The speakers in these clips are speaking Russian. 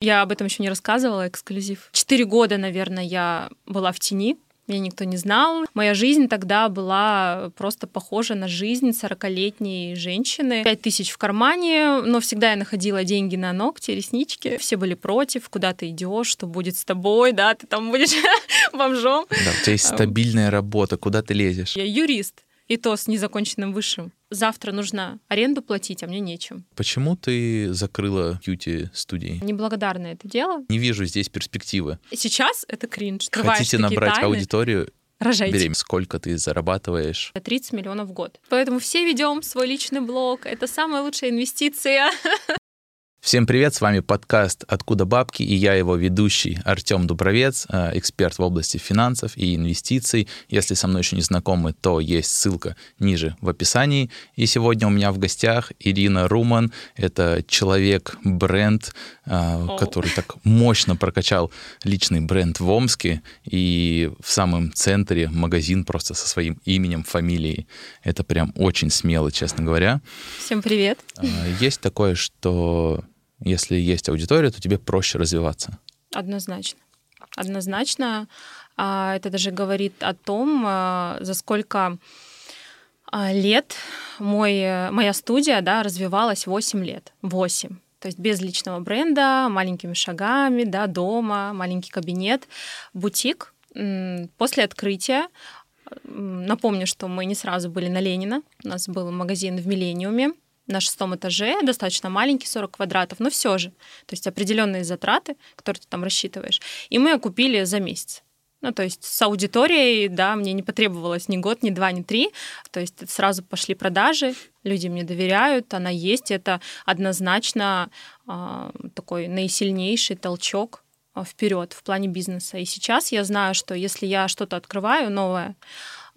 Я об этом еще не рассказывала, эксклюзив. Четыре года, наверное, я была в тени, меня никто не знал. Моя жизнь тогда была просто похожа на жизнь 40-летней женщины. Пять тысяч в кармане, но всегда я находила деньги на ногти, реснички. Все были против, куда ты идешь, что будет с тобой, да, ты там будешь бомжом. Да, у тебя есть стабильная работа, куда ты лезешь? Я юрист и то с незаконченным высшим. Завтра нужно аренду платить, а мне нечем. Почему ты закрыла кьюти-студии? Неблагодарное это дело. Не вижу здесь перспективы. Сейчас это кринж. Хотите набрать тайны, аудиторию? Рожайте. Берем. Сколько ты зарабатываешь? 30 миллионов в год. Поэтому все ведем свой личный блог. Это самая лучшая инвестиция. Всем привет, с вами подкаст «Откуда бабки» и я его ведущий Артем Дубровец, э, эксперт в области финансов и инвестиций. Если со мной еще не знакомы, то есть ссылка ниже в описании. И сегодня у меня в гостях Ирина Руман. Это человек-бренд, э, который так мощно прокачал личный бренд в Омске и в самом центре магазин просто со своим именем, фамилией. Это прям очень смело, честно говоря. Всем привет. Э, есть такое, что если есть аудитория, то тебе проще развиваться. Однозначно. Однозначно. А, это даже говорит о том, а, за сколько а, лет мой, моя студия да, развивалась 8 лет. 8. То есть без личного бренда, маленькими шагами, да, дома, маленький кабинет, бутик. После открытия Напомню, что мы не сразу были на Ленина. У нас был магазин в Миллениуме на шестом этаже, достаточно маленький, 40 квадратов, но все же. То есть определенные затраты, которые ты там рассчитываешь. И мы купили за месяц. Ну, то есть с аудиторией, да, мне не потребовалось ни год, ни два, ни три. То есть сразу пошли продажи, люди мне доверяют, она есть. Это однозначно э, такой наисильнейший толчок а, вперед в плане бизнеса. И сейчас я знаю, что если я что-то открываю новое,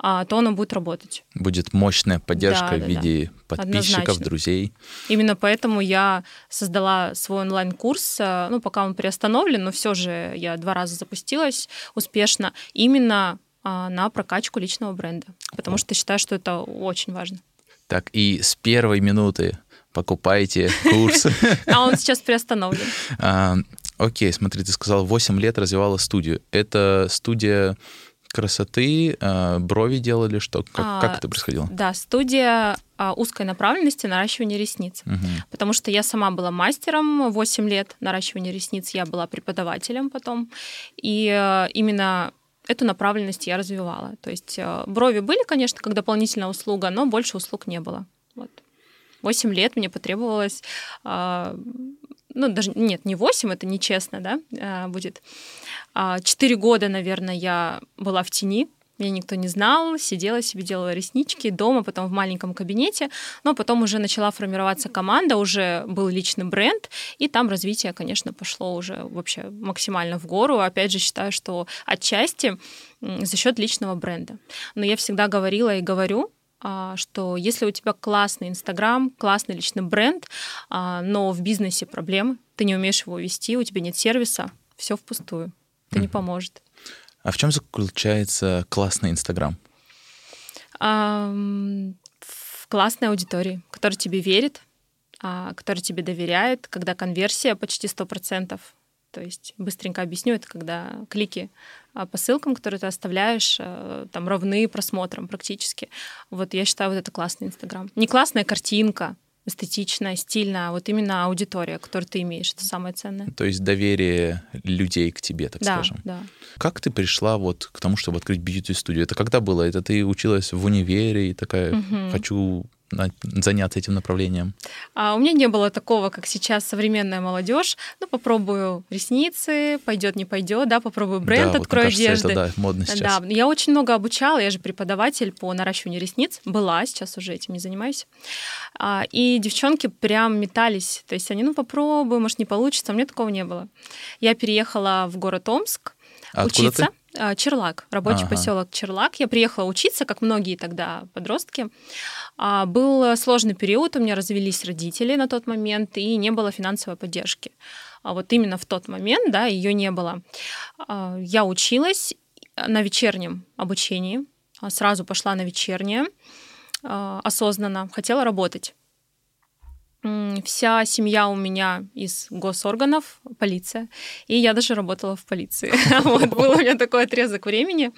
то оно будет работать. Будет мощная поддержка да, да, в виде да. подписчиков, Однозначно. друзей. Именно поэтому я создала свой онлайн-курс. Э, ну, пока он приостановлен, но все же я два раза запустилась успешно именно а, на прокачку личного бренда, потому О. что считаю, что это очень важно. Так, и с первой минуты покупайте курс. А он сейчас приостановлен. А, окей, смотри, ты сказал, 8 лет развивала студию. Это студия красоты, э, брови делали, что? Как, а, как это происходило? Да, студия а, узкой направленности наращивания ресниц. Угу. Потому что я сама была мастером 8 лет наращивания ресниц, я была преподавателем потом. И э, именно эту направленность я развивала. То есть э, брови были, конечно, как дополнительная услуга, но больше услуг не было. Вот. 8 лет мне потребовалось а, ну, даже нет, не 8, это нечестно, да, будет. А, четыре года, наверное, я была в тени, меня никто не знал, сидела себе, делала реснички дома, потом в маленьком кабинете, но потом уже начала формироваться команда, уже был личный бренд, и там развитие, конечно, пошло уже вообще максимально в гору. Опять же, считаю, что отчасти за счет личного бренда. Но я всегда говорила и говорю, а, что если у тебя классный Инстаграм, классный личный бренд, а, но в бизнесе проблемы, ты не умеешь его вести, у тебя нет сервиса, все впустую. Это не поможет. А в чем заключается классный Инстаграм? В классной аудитории, которая тебе верит, а, которая тебе доверяет, когда конверсия почти 100%, то есть быстренько объясню, это когда клики а, по ссылкам, которые ты оставляешь, э, там равны просмотрам практически. Вот я считаю, вот это классный Инстаграм. Не классная картинка, эстетичная, стильная, а вот именно аудитория, которую ты имеешь, это самое ценное. То есть доверие людей к тебе, так да, скажем. Да. Как ты пришла вот к тому, чтобы открыть бьюти-студию? Это когда было? Это ты училась в универе и такая, угу. хочу заняться этим направлением? А у меня не было такого, как сейчас современная молодежь. Ну, попробую ресницы, пойдет, не пойдет, да, попробую бренд, да, открою вот, кажется, одежды. Это, да, модно сейчас. Да, я очень много обучала, я же преподаватель по наращиванию ресниц, была, сейчас уже этим не занимаюсь. А, и девчонки прям метались, то есть они, ну, попробую, может, не получится, у меня такого не было. Я переехала в город Омск, а учиться. Ты? А, Черлак, рабочий ага. поселок Черлак. Я приехала учиться, как многие тогда подростки. А, был сложный период, у меня развелись родители на тот момент, и не было финансовой поддержки. А вот именно в тот момент, да, ее не было. Я училась на вечернем обучении, сразу пошла на вечернее осознанно, хотела работать. Вся семья у меня из госорганов, полиция, и я даже работала в полиции. Вот был у меня такой отрезок времени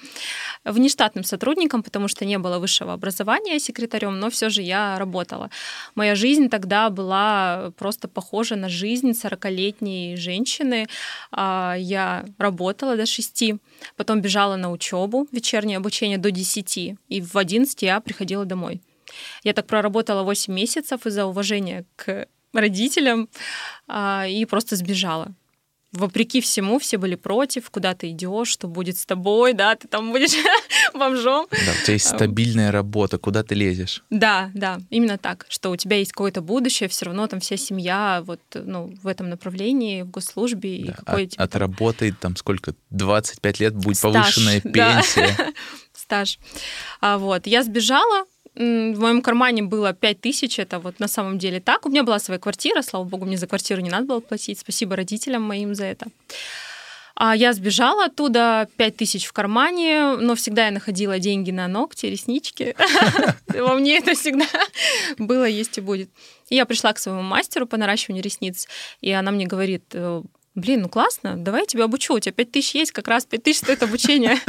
внештатным сотрудником, потому что не было высшего образования секретарем, но все же я работала. Моя жизнь тогда была просто похожа на жизнь 40-летней женщины. А, я работала до 6, потом бежала на учебу, вечернее обучение до 10, и в 11 я приходила домой. Я так проработала 8 месяцев из-за уважения к родителям а, и просто сбежала. Вопреки всему, все были против, куда ты идешь, что будет с тобой, да, ты там будешь бомжом. Да, у тебя есть стабильная работа, куда ты лезешь. Да, да, именно так, что у тебя есть какое-то будущее, все равно там вся семья вот, ну, в этом направлении, в госслужбе. Да, и какой, от, типа, отработает там сколько, 25 лет будет стаж, повышенная пенсия. Да. стаж. А, вот, я сбежала, в моем кармане было 5 тысяч, это вот на самом деле так. У меня была своя квартира, слава богу, мне за квартиру не надо было платить. Спасибо родителям моим за это. А я сбежала оттуда, 5 тысяч в кармане, но всегда я находила деньги на ногти, реснички. Во мне это всегда было, есть и будет. И я пришла к своему мастеру по наращиванию ресниц, и она мне говорит, э, блин, ну классно, давай я тебя обучу, у тебя 5 тысяч есть, как раз 5 тысяч стоит обучение.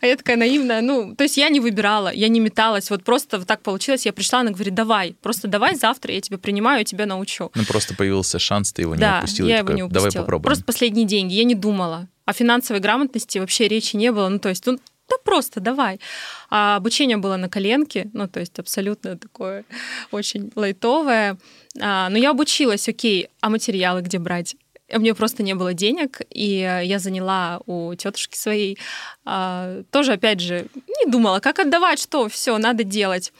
А я такая наивная, ну, то есть я не выбирала, я не металась, вот просто вот так получилось, я пришла, она говорит, давай, просто давай завтра я тебя принимаю, я тебя научу. Ну, просто появился шанс, ты его не упустила. я его не упустила. Давай попробуем. Просто последние деньги, я не думала. О финансовой грамотности вообще речи не было, ну, то есть, ну, да просто давай. А обучение было на коленке, ну, то есть абсолютно такое очень лайтовое. А, но я обучилась, окей, а материалы где брать? У меня просто не было денег, и я заняла у тетушки своей. А, тоже, опять же, не думала, как отдавать, что все надо делать.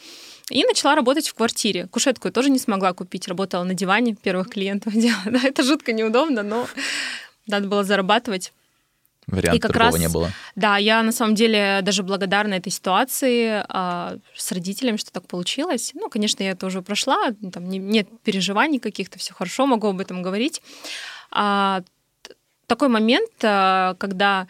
И начала работать в квартире. Кушетку я тоже не смогла купить. Работала на диване, первых клиентов делала. Да, это жутко неудобно, но надо было зарабатывать. Варианта и как раз, не было. Да, я на самом деле даже благодарна этой ситуации а, с родителями, что так получилось. Ну, конечно, я это уже прошла, там не, нет переживаний каких-то, все хорошо, могу об этом говорить. А, такой момент, а, когда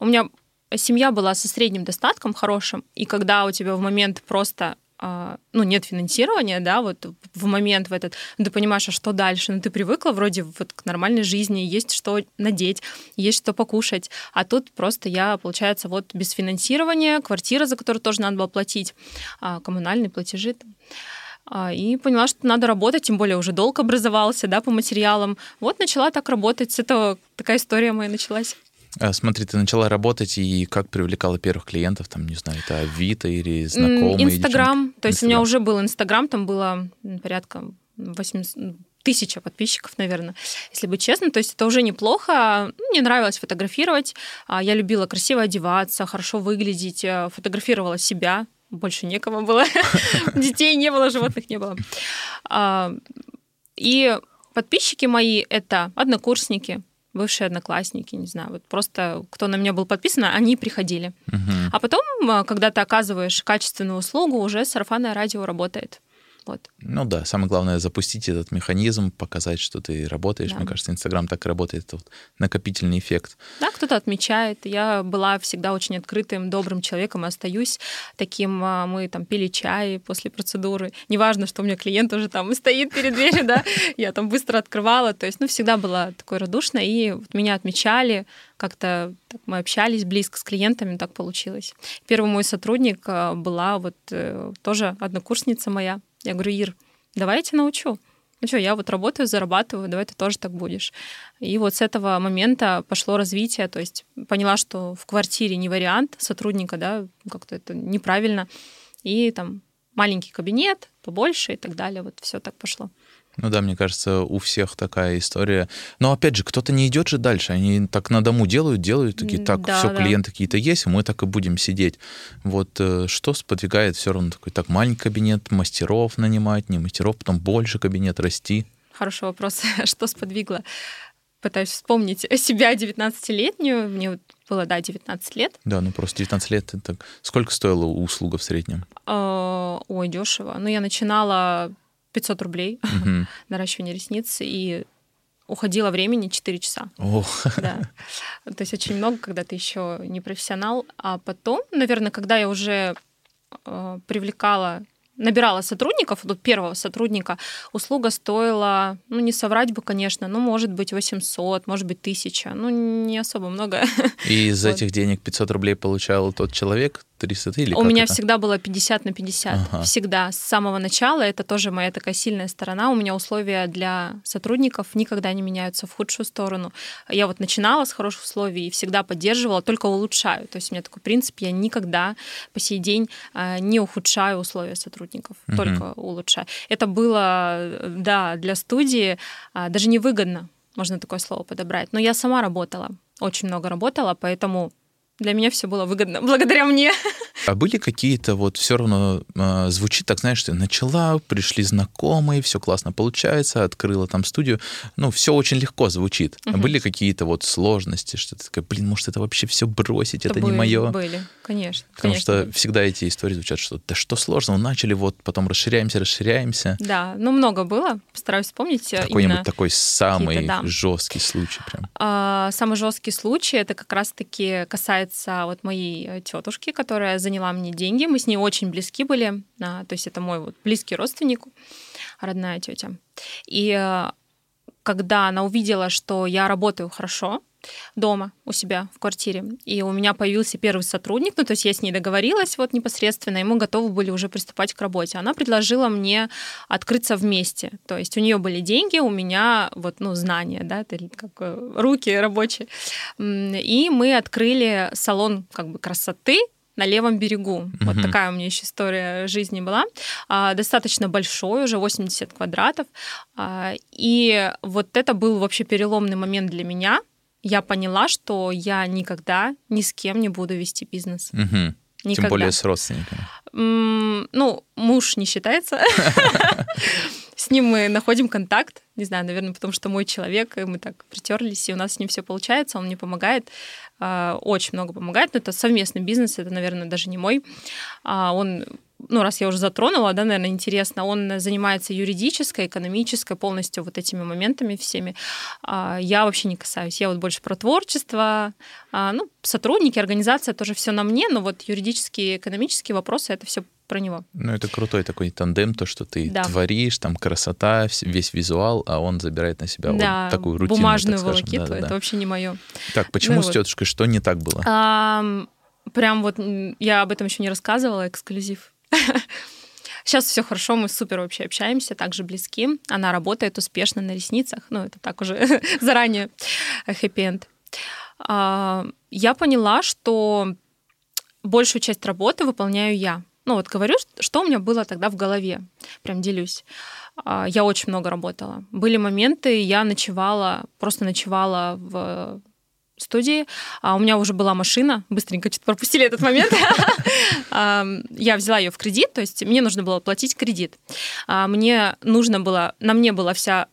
у меня семья была со средним достатком хорошим, и когда у тебя в момент просто а, ну, нет финансирования, да, вот в момент в этот, ну, ты понимаешь, а что дальше? Ну, ты привыкла вроде вот к нормальной жизни, есть что надеть, есть что покушать, а тут просто я, получается, вот без финансирования, квартира, за которую тоже надо было платить, а, коммунальные платежи, там, и поняла, что надо работать, тем более уже долг образовался, да, по материалам. Вот начала так работать, с этого такая история моя началась. А, смотри, ты начала работать, и как привлекала первых клиентов, там, не знаю, это Авито или знакомые? Инстаграм, то есть у меня уже был Инстаграм, там было порядка 80, тысяча подписчиков, наверное, если быть честным. То есть это уже неплохо. Мне нравилось фотографировать. А, я любила красиво одеваться, хорошо выглядеть, э, фотографировала себя больше некому было. Детей не было, животных не было. А, и подписчики мои — это однокурсники, бывшие одноклассники, не знаю, вот просто кто на меня был подписан, они приходили. А потом, а, когда ты оказываешь качественную услугу, уже сарафанное радио работает. Вот. Ну да, самое главное запустить этот механизм, показать, что ты работаешь. Да. Мне кажется, Инстаграм так работает, это вот накопительный эффект. Да, кто-то отмечает. Я была всегда очень открытым, добрым человеком и остаюсь таким. А, мы там пили чай после процедуры. Неважно, что у меня клиент уже там стоит перед дверью, да, я там быстро открывала. То есть, ну, всегда была такой радушной, и вот меня отмечали, как-то мы общались близко с клиентами, так получилось. Первый мой сотрудник а, была вот э, тоже однокурсница моя, я говорю, Ир, давай я тебя научу. Ну что, я вот работаю, зарабатываю, давай ты тоже так будешь. И вот с этого момента пошло развитие, то есть поняла, что в квартире не вариант сотрудника, да, как-то это неправильно. И там маленький кабинет, побольше и так далее. Вот все так пошло. Ну да, мне кажется, у всех такая история. Но опять же, кто-то не идет же дальше. Они так на дому делают, делают такие, так, да, все, да. клиенты какие-то есть, мы так и будем сидеть. Вот э, что сподвигает все равно такой, так, маленький кабинет, мастеров нанимать, не мастеров, потом больше кабинет расти? Хороший вопрос. что сподвигло? Пытаюсь вспомнить себя 19-летнюю. Мне вот было, да, 19 лет. Да, ну просто 19 лет. Это... Сколько стоила услуга в среднем? А, ой, дешево. Ну, я начинала 500 рублей угу. наращивание ресниц, и уходило времени 4 часа. Ох. Да. То есть очень много, когда ты еще не профессионал. А потом, наверное, когда я уже э, привлекала набирала сотрудников, вот первого сотрудника, услуга стоила, ну, не соврать бы, конечно, ну, может быть, 800, может быть, 1000, ну, не особо много. И из вот. этих денег 500 рублей получал тот человек, 300 или У меня это? всегда было 50 на 50. Ага. Всегда. С самого начала. Это тоже моя такая сильная сторона. У меня условия для сотрудников никогда не меняются в худшую сторону. Я вот начинала с хороших условий и всегда поддерживала, только улучшаю. То есть у меня такой принцип, я никогда по сей день а, не ухудшаю условия сотрудников, угу. только улучшаю. Это было, да, для студии а, даже невыгодно, можно такое слово подобрать. Но я сама работала, очень много работала, поэтому для меня все было выгодно благодаря мне. А были какие-то вот все равно э, звучит так, знаешь, ты начала, пришли знакомые, все классно получается, открыла там студию, ну все очень легко звучит. Угу. А были какие-то вот сложности, что ты такая, блин, может это вообще все бросить, это, это были, не мое. Были, конечно. Потому конечно. что всегда эти истории звучат, что да что сложного, начали вот, потом расширяемся, расширяемся. Да, ну много было, постараюсь вспомнить. Э, Какой-нибудь такой самый да. жесткий случай прям. А, самый жесткий случай это как раз-таки касается вот моей э, тетушки, которая заняла мне деньги. Мы с ней очень близки были. А, то есть это мой вот близкий родственник, родная тетя. И э, когда она увидела, что я работаю хорошо, дома у себя в квартире. И у меня появился первый сотрудник, ну, то есть я с ней договорилась вот непосредственно, и мы готовы были уже приступать к работе. Она предложила мне открыться вместе. То есть у нее были деньги, у меня вот, ну, знания, да, как э, руки рабочие. И мы открыли салон как бы красоты, на левом берегу. Mm-hmm. Вот такая у меня еще история жизни была. А, достаточно большой, уже 80 квадратов. А, и вот это был вообще переломный момент для меня. Я поняла, что я никогда ни с кем не буду вести бизнес. Mm-hmm. Никогда. Тем более с родственниками. Ну, муж не считается. С ним мы находим контакт. Не знаю, наверное, потому что мой человек, и мы так притерлись, и у нас с ним все получается, он мне помогает. А, очень много помогает, но это совместный бизнес, это, наверное, даже не мой. А, он ну, раз я уже затронула, да, наверное, интересно, он занимается юридической, экономической, полностью вот этими моментами всеми. А, я вообще не касаюсь. Я вот больше про творчество, ну, сотрудники, организация, тоже все на мне, но вот юридические, экономические вопросы, это все про него. Ну, это крутой такой тандем, то, что ты да. творишь, там красота, весь визуал, а он забирает на себя да, вот такую рутину, бумажную так волокиту, да, да, это да. вообще не мое. Так, почему ну, с вот. тетушкой, что не так было? А, прям вот я об этом еще не рассказывала, эксклюзив. Сейчас все хорошо, мы супер вообще общаемся, также близки. Она работает успешно на ресницах, ну, это так уже заранее хэппи-энд. А, я поняла, что большую часть работы выполняю я. Ну вот говорю, что у меня было тогда в голове, прям делюсь. А, я очень много работала. Были моменты, я ночевала, просто ночевала в студии. А у меня уже была машина, быстренько что-то пропустили этот момент. Я взяла ее в кредит, то есть мне нужно было платить кредит. А, мне нужно было, на мне была вся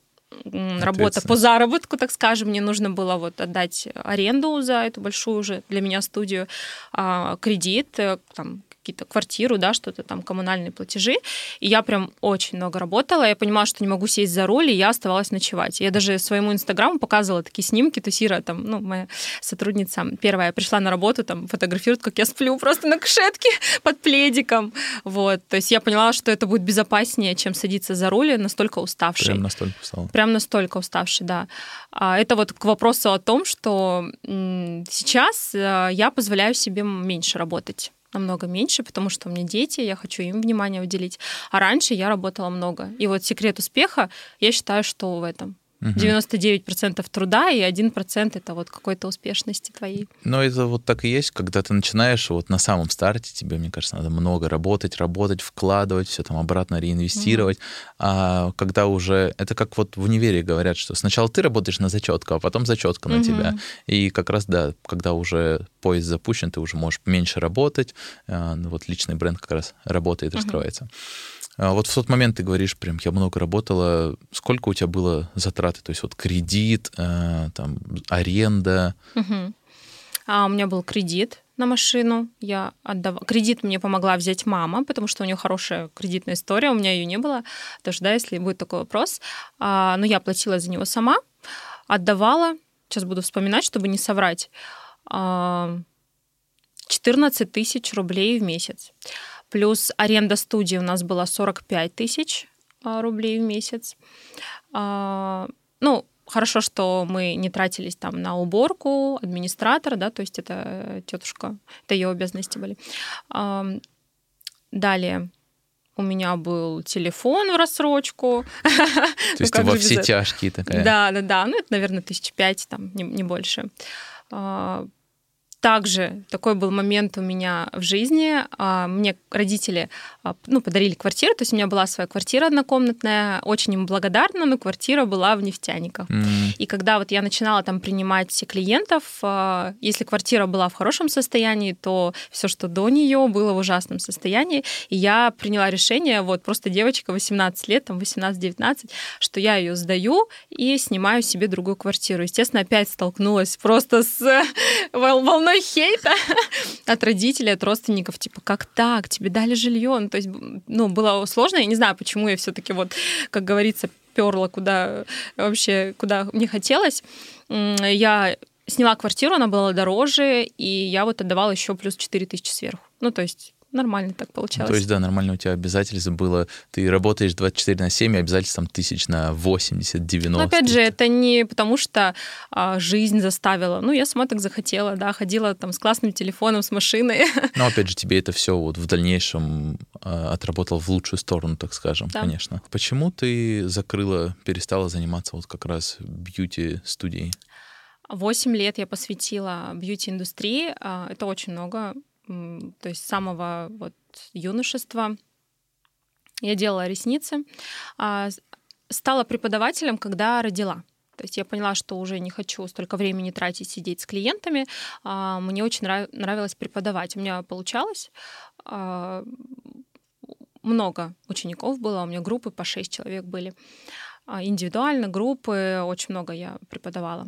работа по заработку, так скажем. Мне нужно было вот отдать аренду за эту большую уже для меня студию, а, кредит, э, там, какие-то квартиру, да, что-то там, коммунальные платежи. И я прям очень много работала. Я понимала, что не могу сесть за руль, и я оставалась ночевать. Я даже своему инстаграму показывала такие снимки. То есть Ира, там, ну, моя сотрудница первая, пришла на работу, там, фотографирует, как я сплю просто на кушетке под пледиком. Вот. То есть я поняла, что это будет безопаснее, чем садиться за руль, настолько уставший. Прям настолько устал. Прям настолько уставший, да. А это вот к вопросу о том, что сейчас э, я позволяю себе меньше работать намного меньше, потому что у меня дети, я хочу им внимание уделить. А раньше я работала много. И вот секрет успеха, я считаю, что в этом. 99% труда и 1% это вот какой-то успешности твоей. Но это вот так и есть, когда ты начинаешь вот на самом старте, тебе, мне кажется, надо много работать, работать, вкладывать, все там обратно реинвестировать. Mm-hmm. А когда уже... Это как вот в универе говорят, что сначала ты работаешь на зачетку, а потом зачетка на mm-hmm. тебя. И как раз, да, когда уже поезд запущен, ты уже можешь меньше работать. Ну вот личный бренд как раз работает, mm-hmm. раскрывается. А вот в тот момент ты говоришь, прям, я много работала. Сколько у тебя было затраты? То есть вот кредит, э, там, аренда? Угу. А у меня был кредит на машину. Я отдавала... Кредит мне помогла взять мама, потому что у нее хорошая кредитная история, у меня ее не было. Даже, да, если будет такой вопрос. А, но я платила за него сама, отдавала. Сейчас буду вспоминать, чтобы не соврать. А, 14 тысяч рублей в месяц. Плюс аренда студии у нас была 45 тысяч а, рублей в месяц. А, ну, хорошо, что мы не тратились там на уборку, администратора, да, то есть это тетушка, это ее обязанности были. Далее у меня был телефон в рассрочку. То есть ну, во все тяжкие такая. Да, да, да. Ну, это, наверное, тысяч пять, там, не, не больше. Также такой был момент у меня в жизни. А, мне родители а, ну, подарили квартиру, то есть у меня была своя квартира однокомнатная, очень им благодарна, но квартира была в нефтяниках. Mm. И когда вот я начинала там принимать клиентов, а, если квартира была в хорошем состоянии, то все, что до нее, было в ужасном состоянии. И я приняла решение, вот просто девочка 18 лет, там 18-19, что я ее сдаю и снимаю себе другую квартиру. Естественно, опять столкнулась просто с волной волной хейта от родителей, от родственников, типа, как так, тебе дали жилье, ну, то есть, ну, было сложно, я не знаю, почему я все-таки вот, как говорится, перла куда вообще, куда мне хотелось. Я сняла квартиру, она была дороже, и я вот отдавала еще плюс 4 тысячи сверху. Ну, то есть нормально так получалось. То есть, да, нормально у тебя обязательство было. Ты работаешь 24 на 7, и обязательств там тысяч на 80, 90. Но опять же, это не потому, что а, жизнь заставила. Ну, я сама так захотела, да, ходила там с классным телефоном, с машиной. Но опять же, тебе это все вот в дальнейшем а, отработало в лучшую сторону, так скажем, да. конечно. Почему ты закрыла, перестала заниматься вот как раз бьюти-студией? Восемь лет я посвятила бьюти-индустрии. А, это очень много то есть с самого вот юношества. Я делала ресницы. А, стала преподавателем, когда родила. То есть я поняла, что уже не хочу столько времени тратить, сидеть с клиентами. А, мне очень нравилось преподавать. У меня получалось. А, много учеников было, у меня группы по 6 человек были. Индивидуально, группы, очень много я преподавала.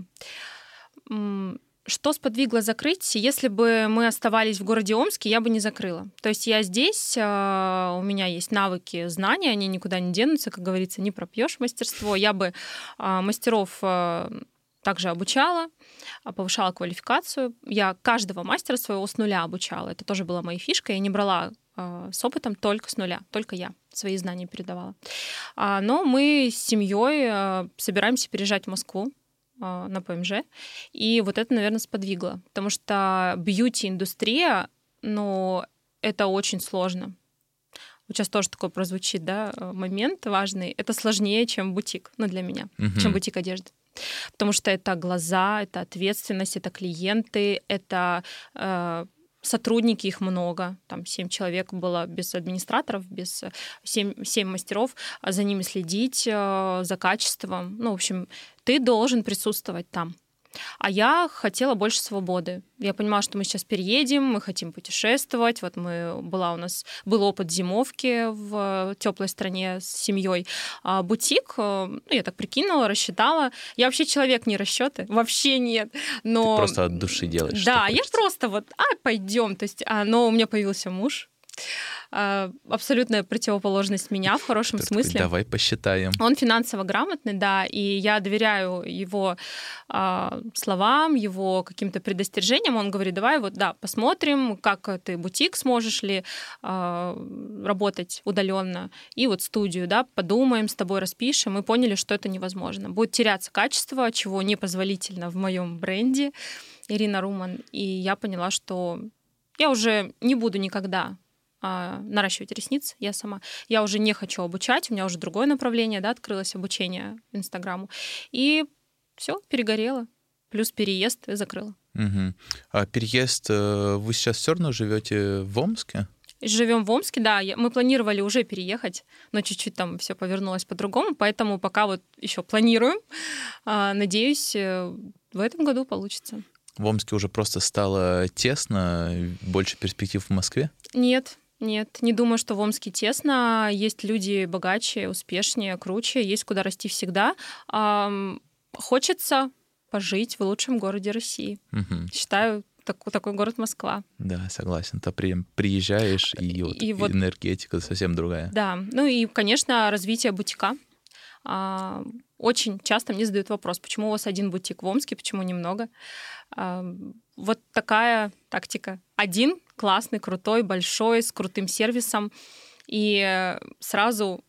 Что сподвигло закрыть? Если бы мы оставались в городе Омске, я бы не закрыла. То есть я здесь, а, у меня есть навыки, знания, они никуда не денутся, как говорится, не пропьешь мастерство. Я бы а, мастеров а, также обучала, повышала квалификацию. Я каждого мастера своего с нуля обучала. Это тоже была моя фишка. Я не брала с опытом только с нуля, только я свои знания передавала. Но мы с семьей собираемся переезжать в Москву на ПМЖ. И вот это, наверное, сподвигло. Потому что бьюти-индустрия, ну, это очень сложно. Вот сейчас тоже такой прозвучит, да, момент важный. Это сложнее, чем бутик, ну, для меня, угу. чем бутик одежды. Потому что это глаза, это ответственность, это клиенты, это э, сотрудники, их много, там семь человек было без администраторов, без семь, семь мастеров, а за ними следить, э, за качеством. Ну, в общем, ты должен присутствовать там. А я хотела больше свободы. Я понимала, что мы сейчас переедем, мы хотим путешествовать. Вот мы была у нас был опыт зимовки в теплой стране с семьей. А бутик, э, ну, я так прикинула, рассчитала. Я вообще человек не расчеты, вообще нет. Но Ты просто от души делаешь. Да, я просто вот, а пойдем. То есть, а, но у меня появился муж. А, абсолютная противоположность меня в хорошем Ты смысле. Такой, Давай посчитаем. Он финансово грамотный, да, и я доверяю его э, словам, его каким-то предостережениям. Он говорит, давай вот, да, посмотрим, как ты бутик сможешь ли э, работать удаленно, и вот студию, да, подумаем с тобой, распишем. Мы поняли, что это невозможно. Будет теряться качество, чего непозволительно в моем бренде Ирина Руман. И я поняла, что я уже не буду никогда а, наращивать ресницы я сама. Я уже не хочу обучать, у меня уже другое направление, да, открылось обучение Инстаграму. И все, перегорело. Плюс переезд и закрыла. Угу. А переезд, э, вы сейчас все равно живете в Омске? Живем в Омске, да. Мы планировали уже переехать, но чуть-чуть там все повернулось по-другому, поэтому пока вот еще планируем. А, надеюсь, э, в этом году получится. В Омске уже просто стало тесно, больше перспектив в Москве? Нет, нет, не думаю, что в Омске тесно. Есть люди богаче, успешнее, круче, есть куда расти всегда. Хочется пожить в лучшем городе России. Угу. Считаю, такой, такой город Москва. Да, согласен. Ты при, приезжаешь, и, вот, и вот энергетика совсем другая. Да, ну и, конечно, развитие бутика. Очень часто мне задают вопрос, почему у вас один бутик в Омске, почему немного. Вот такая тактика. Один классный, крутой, большой, с крутым сервисом. И сразу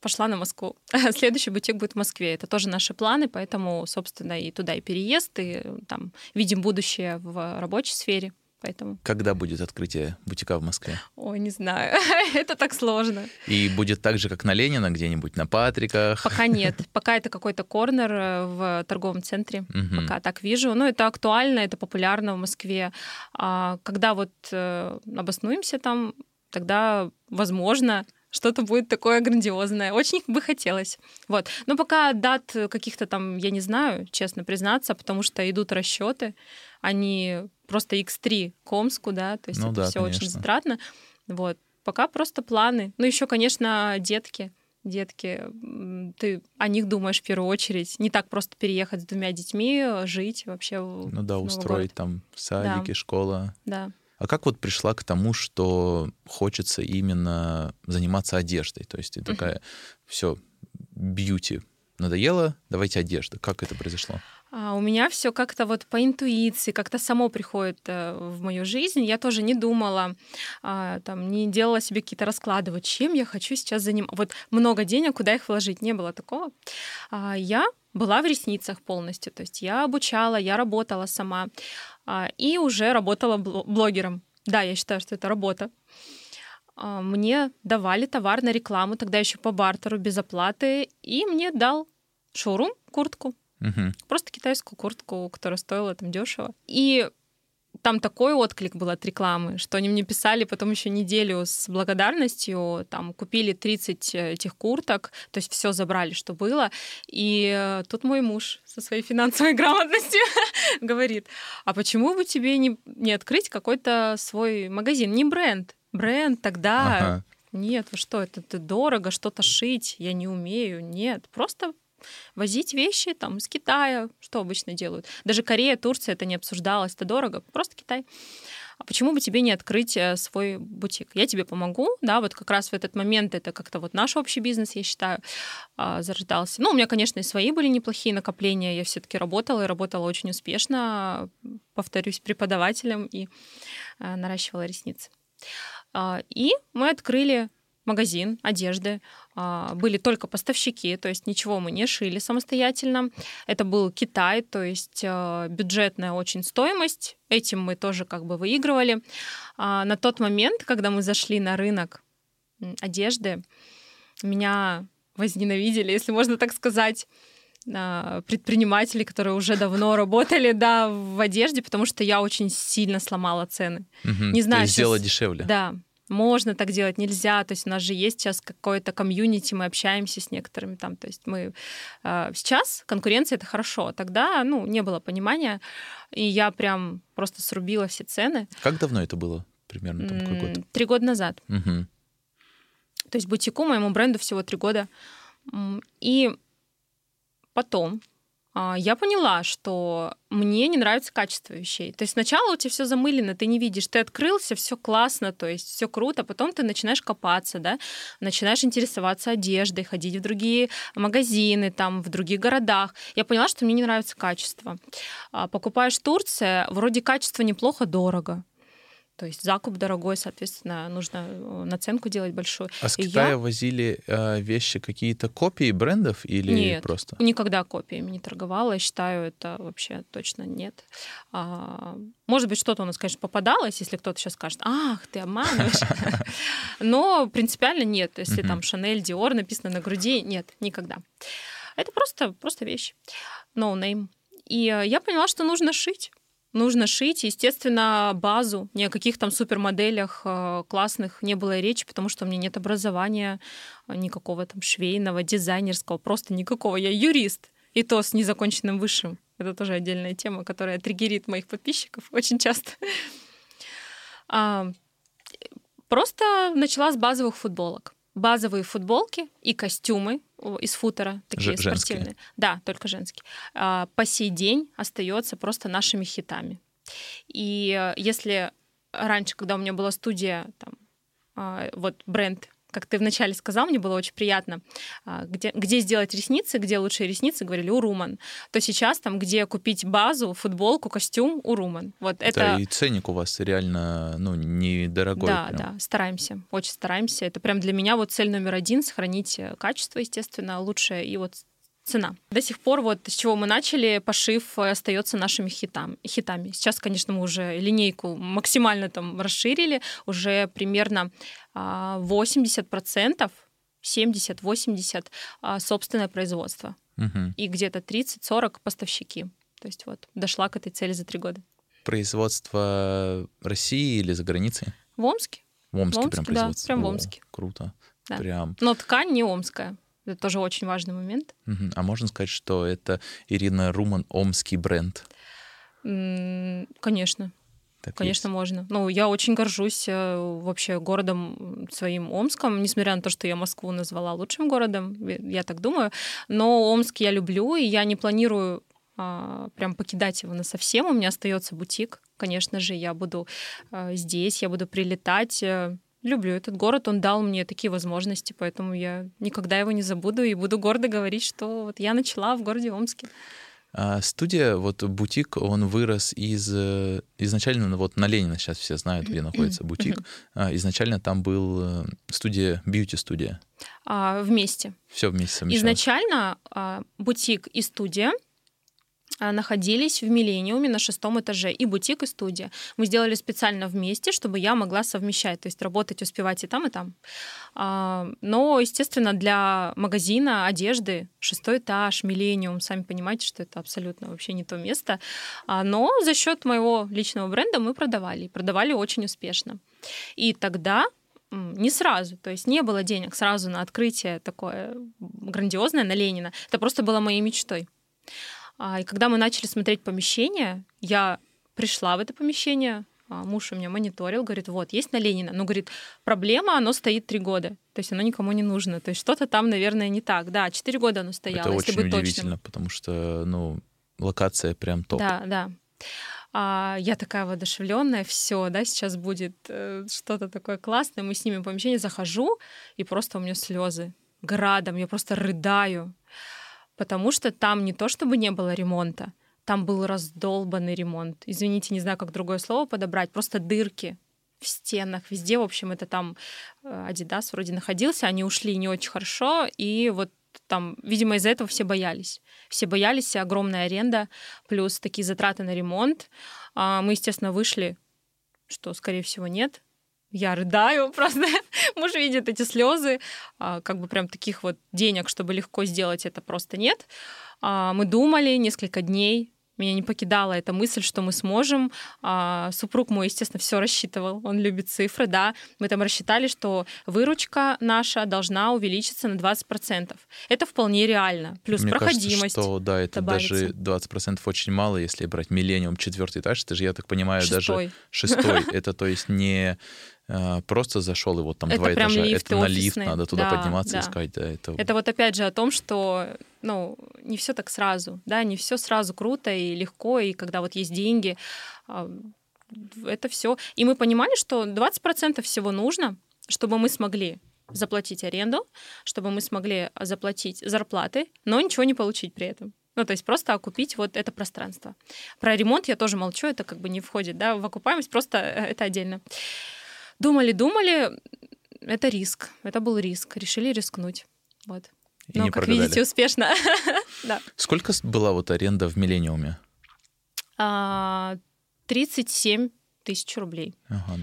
пошла на Москву. Следующий бутик будет в Москве. Это тоже наши планы, поэтому, собственно, и туда и переезд, и там видим будущее в рабочей сфере. Поэтому... Когда будет открытие бутика в Москве? Ой, не знаю. это так сложно. И будет так же, как на Ленина, где-нибудь на Патриках? Пока нет. Пока это какой-то корнер э, в торговом центре. Угу. Пока так вижу. Но это актуально, это популярно в Москве. А когда вот э, обоснуемся там, тогда, возможно, что-то будет такое грандиозное. Очень бы хотелось. Вот. Но пока дат каких-то там, я не знаю, честно признаться, потому что идут расчеты, они просто X3 к Омску, да, то есть ну, это да, все конечно. очень затратно. Вот. Пока просто планы. Ну, еще, конечно, детки. Детки, ты о них думаешь в первую очередь. Не так просто переехать с двумя детьми, жить вообще. Ну да, устроить там садики, да. школа. Да. А как вот пришла к тому, что хочется именно заниматься одеждой? То есть ты такая, uh-huh. все, бьюти надоело, давайте одежда. Как это произошло? А у меня все как-то вот по интуиции, как-то само приходит э, в мою жизнь. Я тоже не думала, а, там, не делала себе какие-то расклады, вот чем я хочу сейчас заниматься. Вот много денег, куда их вложить, не было такого. А, я была в ресницах полностью, то есть я обучала, я работала сама а, и уже работала блогером. Да, я считаю, что это работа. Мне давали товар на рекламу, тогда еще по бартеру, без оплаты, и мне дал шоурум куртку. Угу. Просто китайскую куртку, которая стоила там дешево. И там такой отклик был от рекламы, что они мне писали потом еще неделю с благодарностью, там купили 30 этих курток, то есть все забрали, что было. И э, тут мой муж со своей финансовой грамотностью говорит, а почему бы тебе не, не открыть какой-то свой магазин, не бренд, бренд тогда... Ага. Нет, вы что, это, это дорого, что-то шить, я не умею. Нет, просто возить вещи там из Китая, что обычно делают. Даже Корея, Турция это не обсуждалось, это дорого, просто Китай. А почему бы тебе не открыть э, свой бутик? Я тебе помогу, да, вот как раз в этот момент это как-то вот наш общий бизнес, я считаю, а, зарождался. Ну, у меня, конечно, и свои были неплохие накопления, я все-таки работала и работала очень успешно, повторюсь, преподавателем и э, наращивала ресницы. А, и мы открыли магазин одежды, а, были только поставщики, то есть ничего мы не шили самостоятельно. Это был Китай, то есть а, бюджетная очень стоимость. Этим мы тоже как бы выигрывали. А, на тот момент, когда мы зашли на рынок одежды, меня возненавидели, если можно так сказать предприниматели, которые уже давно работали, да, в одежде, потому что я очень сильно сломала цены. Угу, не знаю, есть сейчас... сделала дешевле. Да, можно так делать, нельзя. То есть у нас же есть сейчас какое-то комьюнити, мы общаемся с некоторыми там. То есть мы э, сейчас конкуренция это хорошо. Тогда, ну, не было понимания, и я прям просто срубила все цены. Как давно это было? Примерно там какой год? Три года назад. Угу. То есть бутику, моему бренду всего три года. И потом а, я поняла, что мне не нравится качество вещей. То есть сначала у тебя все замылено, ты не видишь, ты открылся, все классно, то есть все круто, потом ты начинаешь копаться, да, начинаешь интересоваться одеждой, ходить в другие магазины, там, в других городах. Я поняла, что мне не нравится качество. А, покупаешь в Турции, вроде качество неплохо, дорого. То есть закуп дорогой, соответственно, нужно э, наценку делать большую. А с Китая я... возили э, вещи какие-то копии брендов или нет, просто? никогда копиями не торговала. Я считаю, это вообще точно нет. А, может быть, что-то у нас, конечно, попадалось, если кто-то сейчас скажет, ах, ты обманываешь. Но принципиально нет. Если там Шанель, Диор написано на груди, нет, никогда. Это просто, просто вещь. No name. И э, я поняла, что нужно шить нужно шить. Естественно, базу, ни о каких там супермоделях э, классных не было речи, потому что у меня нет образования никакого там швейного, дизайнерского, просто никакого. Я юрист, и то с незаконченным высшим. Это тоже отдельная тема, которая триггерит моих подписчиков очень часто. А, просто начала с базовых футболок. Базовые футболки и костюмы из футера, такие Ж- спортивные. Женские. Да, только женские. А, по сей день остается просто нашими хитами. И э, если раньше, когда у меня была студия, там, а, вот бренд как ты вначале сказал, мне было очень приятно, а, где, где сделать ресницы, где лучшие ресницы, говорили у Руман, то сейчас там, где купить базу, футболку, костюм у Руман. Вот это... Да, и ценник у вас реально, ну, недорогой. Да, прям. да, стараемся, очень стараемся. Это прям для меня вот цель номер один — сохранить качество, естественно, лучшее, и вот цена. До сих пор вот с чего мы начали, пошив остается нашими хитам, хитами. Сейчас, конечно, мы уже линейку максимально там расширили, уже примерно 80%, 70-80% собственное производство. Угу. И где-то 30-40 поставщики. То есть вот дошла к этой цели за три года. Производство России или за границей? В Омске. В Омске, в Омске прям да, производство? прям в О, Омске. Круто. Да. Прям. Но ткань не омская. Это тоже очень важный момент. Мгм. А можно сказать, что это Ирина Руман омский бренд? М, Конечно. Так Конечно, есть? можно. Ну, я очень горжусь э, вообще городом своим Омском, несмотря на то, что я Москву назвала лучшим городом, я- я так думаю. Но Омск я люблю, и я не планирую а, прям покидать его на совсем. У меня остается бутик. Конечно же, я буду а, здесь, я буду прилетать. Э, Люблю этот город, он дал мне такие возможности, поэтому я никогда его не забуду и буду гордо говорить, что вот я начала в городе Омске. А студия, вот бутик, он вырос из... э, Изначально, ну, вот на Ленина сейчас все знают, где находится бутик. А Изначально там был э, студия, бьюти-студия. А, вместе. Все вместе совмещалось. Изначально а, бутик и студия находились в Миллениуме на шестом этаже, и бутик, и студия. Мы сделали специально вместе, чтобы я могла совмещать, то есть работать, успевать и там, и там. А, Но, естественно, для магазина одежды шестой этаж, Миллениум, сами понимаете, что это абсолютно вообще не то место. А, Но за счет моего личного бренда мы продавали, продавали очень успешно. И тогда не сразу, то есть не было денег сразу на открытие такое грандиозное на Ленина. Это просто было моей мечтой. А, И когда мы начали смотреть помещение, я пришла в это помещение, а, муж у меня мониторил, говорит, вот, есть на Ленина. Но, говорит, проблема, оно стоит три года. То есть оно никому не нужно. То есть что-то там, наверное, не так. Да, четыре года оно стояло, Это если очень быть точным. удивительно, потому что, ну, локация прям топ. Да, да. А, я такая воодушевленная, все, да, сейчас будет э, что-то такое классное. Мы снимем помещение, захожу, и просто у меня слезы градом, я просто рыдаю. Потому что там не то, чтобы не было ремонта, там был раздолбанный ремонт. Извините, не знаю, как другое слово подобрать, просто дырки в стенах, везде, в общем, это там э, Adidas вроде находился, они ушли не очень хорошо, и вот там, видимо, из-за этого все боялись. Все боялись, огромная аренда, плюс такие затраты на ремонт. А Мы, естественно, вышли, что, скорее всего, нет. Я рыдаю просто. Муж видит эти слезы. А, Как бы прям таких вот денег, чтобы легко сделать это, просто нет. А, Мы думали несколько дней, меня не покидала эта мысль, что мы сможем. А, Супруг мой, естественно, все рассчитывал. Он любит цифры, да. Мы там рассчитали, что выручка наша должна увеличиться на 20%. Это вполне реально. Плюс Мне проходимость. кажется, что да, это добавится. даже 20% очень мало, если брать миллениум четвертый этаж, это же, я так понимаю, Шестой. даже шестой. Это то есть не просто зашел и вот там Это два прям этажа, лифты это на лифт, надо туда Да, подниматься, да. искать, да, это, Это вот опять же о том, что ну, не все так сразу, да, не все сразу круто и легко, и когда вот есть деньги, а, это все. И мы понимали, что 20% всего нужно, чтобы мы смогли заплатить аренду, чтобы мы смогли заплатить зарплаты, но ничего не получить при этом. Ну, то есть просто окупить вот это пространство. Про ремонт я тоже молчу, это как бы не входит, да, в окупаемость, просто э, это отдельно. Думали, думали, это риск, это был риск, решили рискнуть. Вот. и не как прогадали. видите, успешно. да. Сколько была вот аренда в миллениуме? А, 37 тысяч рублей. Ага.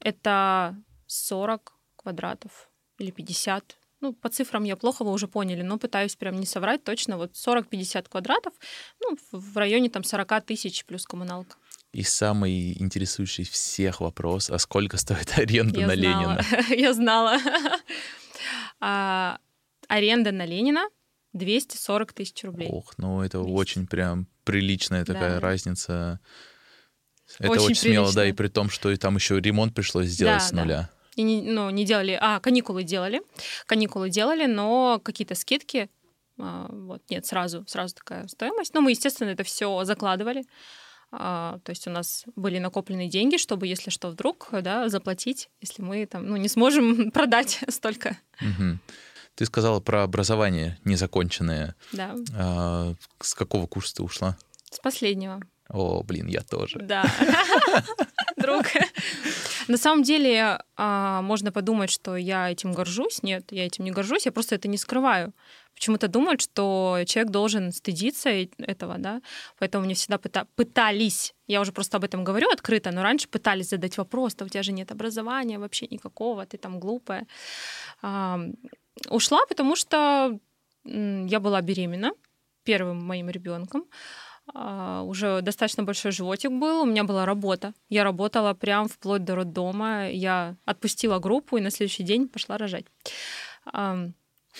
Это 40 квадратов или 50. Ну, по цифрам я плохо, вы уже поняли, но пытаюсь прям не соврать точно. Вот 40-50 квадратов, ну, в в районе там 40 тысяч плюс коммуналка. И самый интересующий всех вопрос, а сколько стоит аренда Я на знала. Ленина? Я знала. А, Аренда на Ленина 240 тысяч рублей. Ох, ну это Месяц. очень прям приличная такая Да. разница. Это Очень очень, смело, да, и при том, что и там еще ремонт пришлось сделать Да, с да. нуля. И не, ну, не делали, а, каникулы делали, каникулы делали, но какие-то скидки, а, вот, нет, сразу, сразу такая стоимость. Ну, мы, естественно, это все закладывали, то есть у нас были накоплены деньги, чтобы, если что, вдруг, да, заплатить, если мы там, ну, не сможем продать столько. Угу. Ты сказала про образование незаконченное. Да. А, с какого курса ты ушла? С последнего. О, блин, я тоже. Да. Друг. На самом деле, а, можно подумать, что я этим горжусь. Нет, я этим не горжусь, я просто это не скрываю. Почему-то думают, что человек должен стыдиться этого, да. Поэтому мне всегда пытались, я уже просто об этом говорю открыто, но раньше пытались задать вопрос, то у тебя же нет образования вообще никакого, ты там глупая. Ушла, потому что я была беременна первым моим ребенком. А, уже достаточно большой животик был, у меня была работа. Я работала прям вплоть до роддома. Я отпустила группу и на следующий день пошла рожать.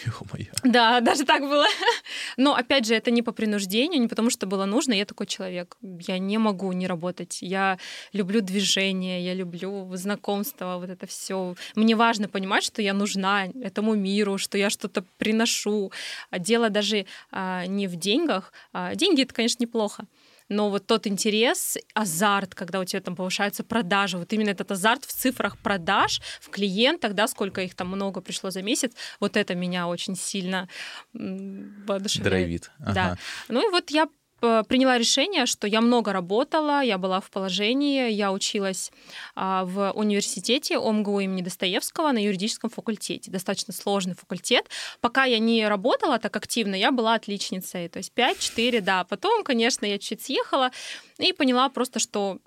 Ё-моё. Да, даже так было. Но опять же, это не по принуждению, не потому что было нужно. Я такой человек. Я не могу не работать. Я люблю движение, я люблю знакомство, вот это все. Мне важно понимать, что я нужна этому миру, что я что-то приношу. А дело даже а, не в деньгах. А, деньги это, конечно, неплохо но вот тот интерес, азарт, когда у тебя там повышаются продажи, вот именно этот азарт в цифрах продаж, в клиентах, да, сколько их там много пришло за месяц, вот это меня очень сильно воодушевляет. Драйвит. Ага. Да. Ну и вот я приняла решение, что я много работала, я была в положении, я училась а, в университете ОМГУ имени Достоевского на юридическом факультете. Достаточно сложный факультет. Пока я не работала так активно, я была отличницей. То есть 5-4, да. Потом, конечно, я чуть съехала и поняла просто, что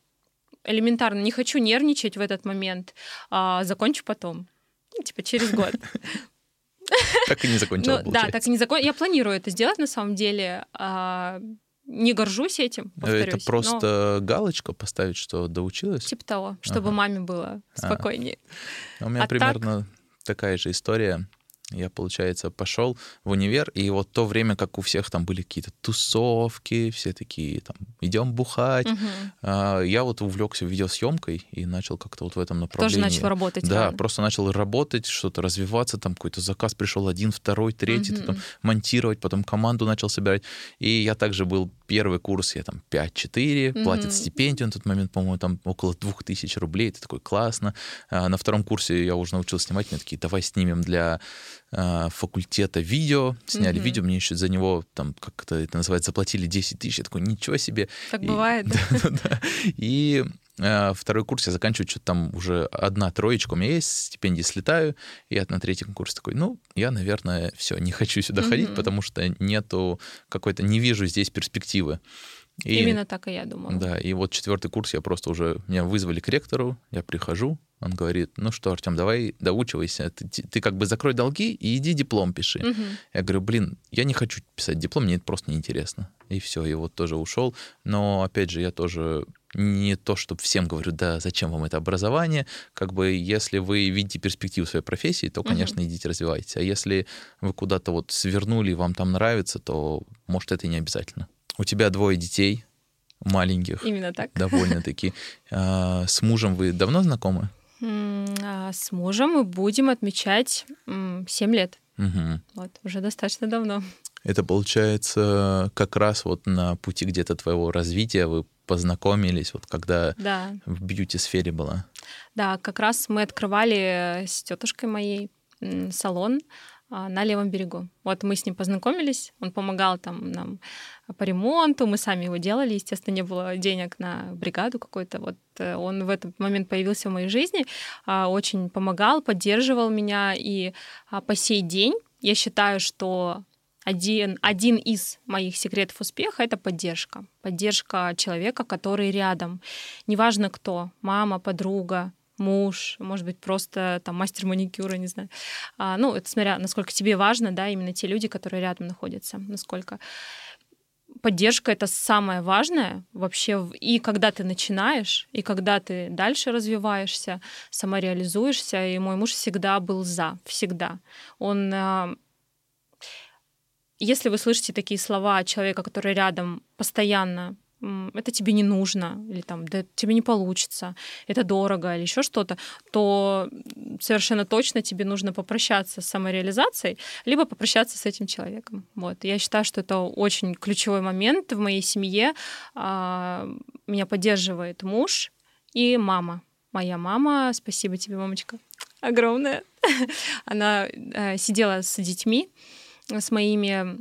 элементарно не хочу нервничать в этот момент, а закончу потом. Ну, типа через год. Так и не закончила, ну, Да, так и не закончила. Я планирую это сделать на самом деле а, не горжусь этим, повторюсь. Это просто но... галочка поставить, что доучилась? Типа того, чтобы ага. маме было спокойнее. А. У меня а примерно так... такая же история я, получается, пошел в универ, и вот то время, как у всех там были какие-то тусовки, все такие там, идем бухать. Угу. Я вот увлекся видеосъемкой и начал как-то вот в этом направлении. Тоже начал работать. Да, реально. просто начал работать, что-то развиваться, там какой-то заказ пришел один, второй, третий, угу. там, монтировать, потом команду начал собирать. И я также был первый курс, я там 5-4, угу. платят стипендию на тот момент, по-моему, там около 2000 рублей, это такой классно. А на втором курсе я уже научился снимать, мне такие, давай снимем для факультета видео, сняли угу. видео, мне еще за него, там, как это, это называется, заплатили 10 тысяч. Я такой, ничего себе. Так и, бывает. Да, да, да. И э, второй курс я заканчиваю, что-то там уже одна троечка у меня есть, стипендии слетаю, и я на третьем курсе такой, ну, я, наверное, все, не хочу сюда угу. ходить, потому что нету какой-то, не вижу здесь перспективы. И, Именно так и я думала. Да, и вот четвертый курс я просто уже, меня вызвали к ректору, я прихожу, он говорит, ну что, Артем, давай доучивайся, ты, ты как бы закрой долги и иди диплом пиши. Угу. Я говорю, блин, я не хочу писать диплом, мне это просто неинтересно. И все, и вот тоже ушел. Но, опять же, я тоже не то, чтобы всем говорю, да, зачем вам это образование, как бы если вы видите перспективу своей профессии, то, конечно, угу. идите развивайтесь. А если вы куда-то вот свернули, и вам там нравится, то, может, это и не обязательно. У тебя двое детей маленьких. Именно так. Довольно-таки. А, с мужем вы давно знакомы? А с мужем мы будем отмечать 7 лет. Угу. Вот, уже достаточно давно. Это получается как раз вот на пути где-то твоего развития вы познакомились, вот когда да. в бьюти-сфере была. Да, как раз мы открывали с тетушкой моей салон а, на левом берегу. Вот мы с ним познакомились, он помогал там нам по ремонту, мы сами его делали, естественно, не было денег на бригаду какой-то. Вот э, он в этот момент появился в моей жизни, а, очень помогал, поддерживал меня, и а, по сей день я считаю, что один, один из моих секретов успеха — это поддержка. Поддержка человека, который рядом. Неважно кто, мама, подруга, муж, может быть, просто там мастер маникюра, не знаю. А, ну, это смотря, насколько тебе важно, да, именно те люди, которые рядом находятся, насколько поддержка это самое важное вообще. И когда ты начинаешь, и когда ты дальше развиваешься, самореализуешься. И мой муж всегда был за, всегда. Он а, если вы слышите такие слова человека, который рядом постоянно это тебе не нужно, или там, да тебе не получится, это дорого, или еще что-то, то совершенно точно тебе нужно попрощаться с самореализацией, либо попрощаться с этим человеком. Вот. Я считаю, что это очень ключевой момент в моей семье. А, меня поддерживает муж и мама. Моя мама, спасибо тебе, мамочка, огромное. Она э, сидела с детьми, с моими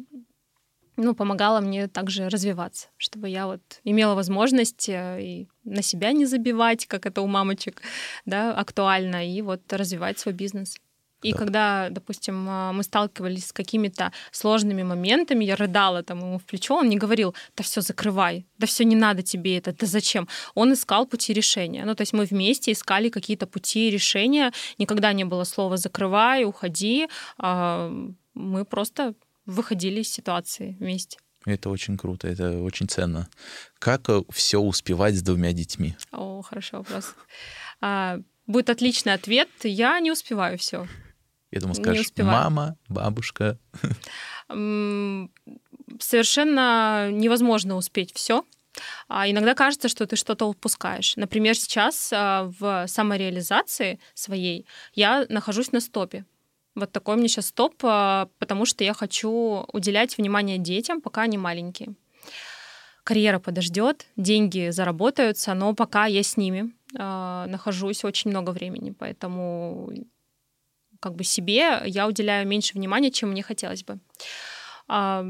ну, помогала мне также развиваться, чтобы я вот имела возможность э, и на себя не забивать, как это у мамочек, да, актуально, и вот развивать свой бизнес. И да. когда, допустим, э, мы сталкивались с какими-то сложными моментами, я рыдала там ему в плечо, он не говорил, да все, закрывай, да все, не надо тебе это, да зачем? Он искал пути решения. Ну, то есть мы вместе искали какие-то пути решения, никогда не было слова «закрывай», «уходи», а, мы просто выходили из ситуации вместе. Это очень круто, это очень ценно. Как э, все успевать с двумя детьми? О, хороший вопрос. А, будет отличный ответ. Я не успеваю все. Я думаю, скажешь, мама, бабушка. Совершенно невозможно успеть все. А иногда кажется, что ты что-то упускаешь. Например, сейчас а, в самореализации своей я нахожусь на стопе. Вот такой мне сейчас стоп, а, потому что я хочу уделять внимание детям, пока они маленькие. Карьера подождет, деньги заработаются, но пока я с ними э, нахожусь очень много времени, поэтому как бы себе я уделяю меньше внимания, чем мне хотелось бы. Э,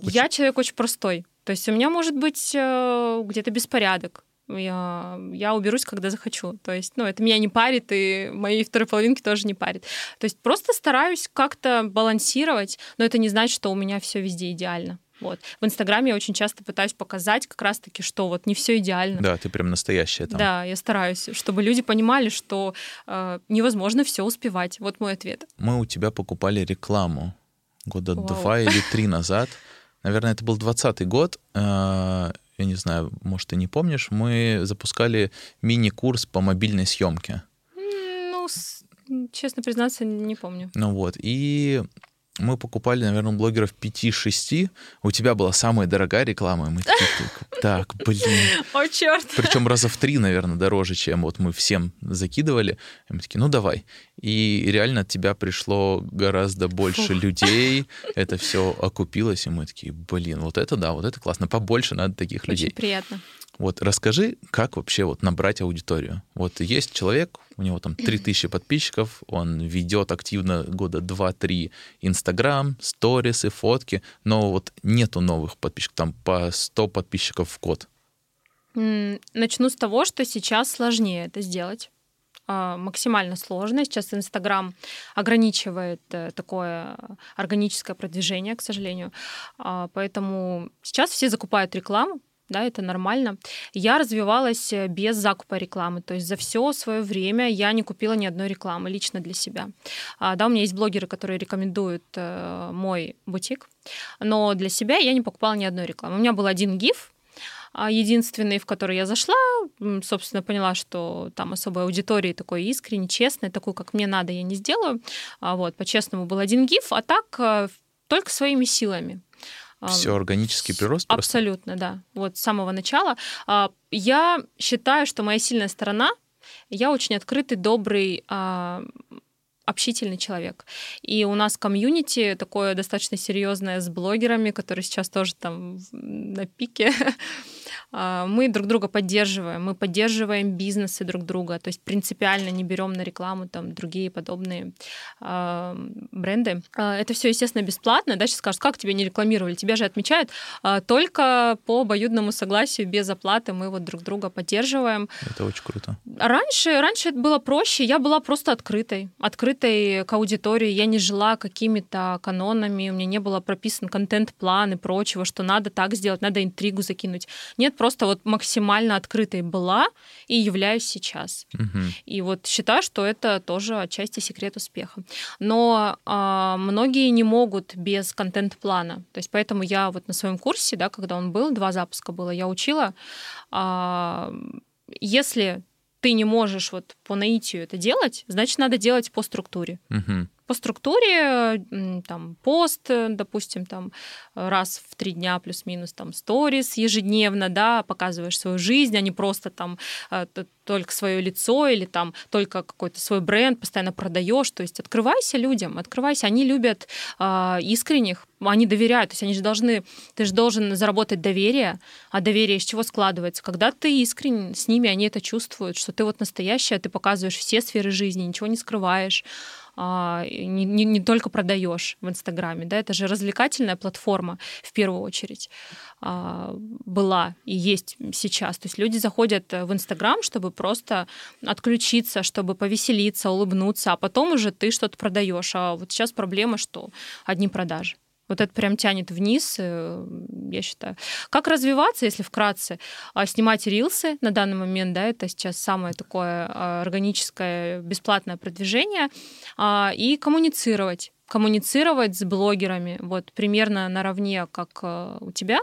я человек очень простой, то есть у меня может быть э, где-то беспорядок, я, я уберусь, когда захочу. То есть, ну, это меня не парит, и моей второй половинки тоже не парит. То есть просто стараюсь как-то балансировать, но это не значит, что у меня все везде идеально. Вот. В Инстаграме я очень часто пытаюсь показать как раз-таки, что вот не все идеально. Да, ты прям настоящая там. Да, я стараюсь, чтобы люди понимали, что э, невозможно все успевать. Вот мой ответ. Мы у тебя покупали рекламу года Вау. два или три назад. Наверное, это был двадцатый год. Э, я не знаю, может, ты не помнишь, мы запускали мини-курс по мобильной съемке. Ну, честно признаться, не помню. Ну вот, и мы покупали, наверное, блогеров 5-6. У тебя была самая дорогая реклама, и мы такие, так, блин. О, черт. Причем раза в три, наверное, дороже, чем вот мы всем закидывали. И мы такие, ну давай. И реально от тебя пришло гораздо больше Фу. людей, это все окупилось, и мы такие, блин, вот это да, вот это классно, побольше надо таких Очень людей. Очень приятно. Вот расскажи, как вообще вот набрать аудиторию. Вот есть человек, у него там 3000 подписчиков, он ведет активно года 2-3 Инстаграм, сторисы, фотки, но вот нету новых подписчиков, там по 100 подписчиков в год. Начну с того, что сейчас сложнее это сделать а, максимально сложно. Сейчас Инстаграм ограничивает э, такое органическое продвижение, к сожалению. А, поэтому сейчас все закупают рекламу, да, это нормально. Я развивалась э, без закупа рекламы, то есть за все свое время я не купила ни одной рекламы лично для себя. А, да, у меня есть блогеры, которые рекомендуют э, мой бутик, но для себя я не покупала ни одной рекламы. У меня был один гиф, а, единственный, в который я зашла, собственно, поняла, что там особой аудитории такой искренней, честной, такой, как мне надо, я не сделаю. А, вот, по-честному, был один гиф, а так э, только своими силами. Все органический прирост? Просто? Абсолютно, да. Вот с самого начала. А, я считаю, что моя сильная сторона, я очень открытый, добрый, а, общительный человек. И у нас комьюнити такое достаточно серьезное с блогерами, которые сейчас тоже там на пике. А, мы друг друга поддерживаем, мы поддерживаем бизнесы друг друга, то есть принципиально не берем на рекламу там другие подобные э, бренды. А, это все, естественно, бесплатно. Дальше скажут, как тебя не рекламировали? Тебя же отмечают только по обоюдному согласию, без оплаты мы вот друг друга поддерживаем. Это очень круто. Раньше, раньше это было проще, я была просто открытой, открытой к аудитории, я не жила какими-то канонами, у меня не было прописан контент-план и прочего, что надо так сделать, надо интригу закинуть. Нет, просто вот максимально открытой была и являюсь сейчас. Угу. И вот считаю, что это тоже отчасти секрет успеха. Но э, многие не могут без контент-плана. То есть поэтому я вот на своем курсе, да, когда он был, два запуска было, я учила, э, если ты не можешь вот по наитию это делать, значит, надо делать по структуре. Угу. По структуре там пост, допустим, там раз в три дня плюс-минус там сторис ежедневно, да, показываешь свою жизнь, а не просто там э, только свое лицо или там только какой-то свой бренд постоянно продаешь. То есть открывайся людям, открывайся. Они любят э, искренних, они доверяют. То есть они же должны, ты же должен заработать доверие, а доверие из чего складывается? Когда ты искренен с ними, они это чувствуют, что ты вот настоящая, ты показываешь все сферы жизни, ничего не скрываешь. А, не, не, не только продаешь в Инстаграме, да, это же развлекательная платформа в первую очередь а, была и есть сейчас. То есть люди заходят в Инстаграм, чтобы просто отключиться, чтобы повеселиться, улыбнуться, а потом уже ты что-то продаешь. А вот сейчас проблема, что одни продажи. Вот это прям тянет вниз, э, я считаю. Как развиваться, если вкратце? А, снимать рилсы на данный момент, да, это сейчас самое такое а, органическое бесплатное продвижение, а, и коммуницировать. Коммуницировать с блогерами, вот примерно наравне, как у тебя,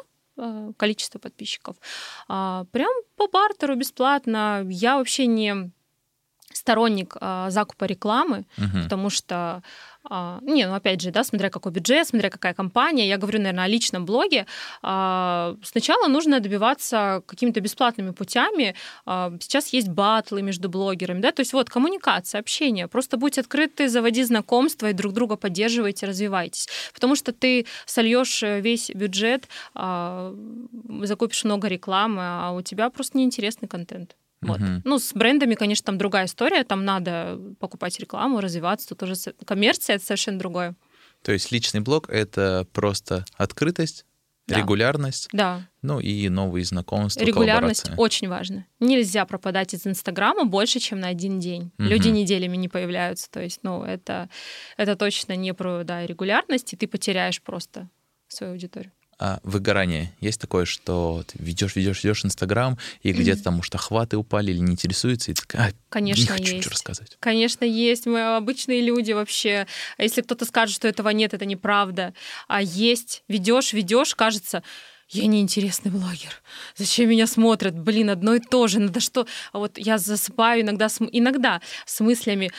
количество подписчиков. Прям по бартеру бесплатно. Я вообще не сторонник закупа рекламы, угу. потому что а, не, ну опять же, да, смотря какой бюджет, смотря какая компания. Я говорю, наверное, о личном блоге. А, сначала нужно добиваться какими-то бесплатными путями. А, сейчас есть батлы между блогерами, да, то есть вот коммуникация, общение. Просто будьте открыты, заводи знакомства и друг друга поддерживайте, развивайтесь. Потому что ты сольешь весь бюджет, закупишь много рекламы, а у тебя просто неинтересный контент. Вот. Угу. Ну, с брендами, конечно, там другая история. Там надо покупать рекламу, развиваться. Тут уже коммерция — это совершенно другое. То есть личный блог — это просто открытость, да. регулярность, да. ну и новые знакомства, Регулярность очень важна. Нельзя пропадать из Инстаграма больше, чем на один день. Угу. Люди неделями не появляются. То есть, ну, это, это точно не про да, регулярность, и ты потеряешь просто свою аудиторию а, выгорание. Есть такое, что ты ведешь, ведешь, ведешь Инстаграм, и где-то там, может, охваты упали или не интересуется, и ты такая, а, Конечно, не хочу есть. ничего рассказывать. Конечно, есть. Мы обычные люди вообще. А если кто-то скажет, что этого нет, это неправда. А есть. Ведешь, ведешь, кажется, я неинтересный блогер. Зачем меня смотрят? Блин, одно и то же. Надо что? А вот я засыпаю иногда, с, иногда с мыслями,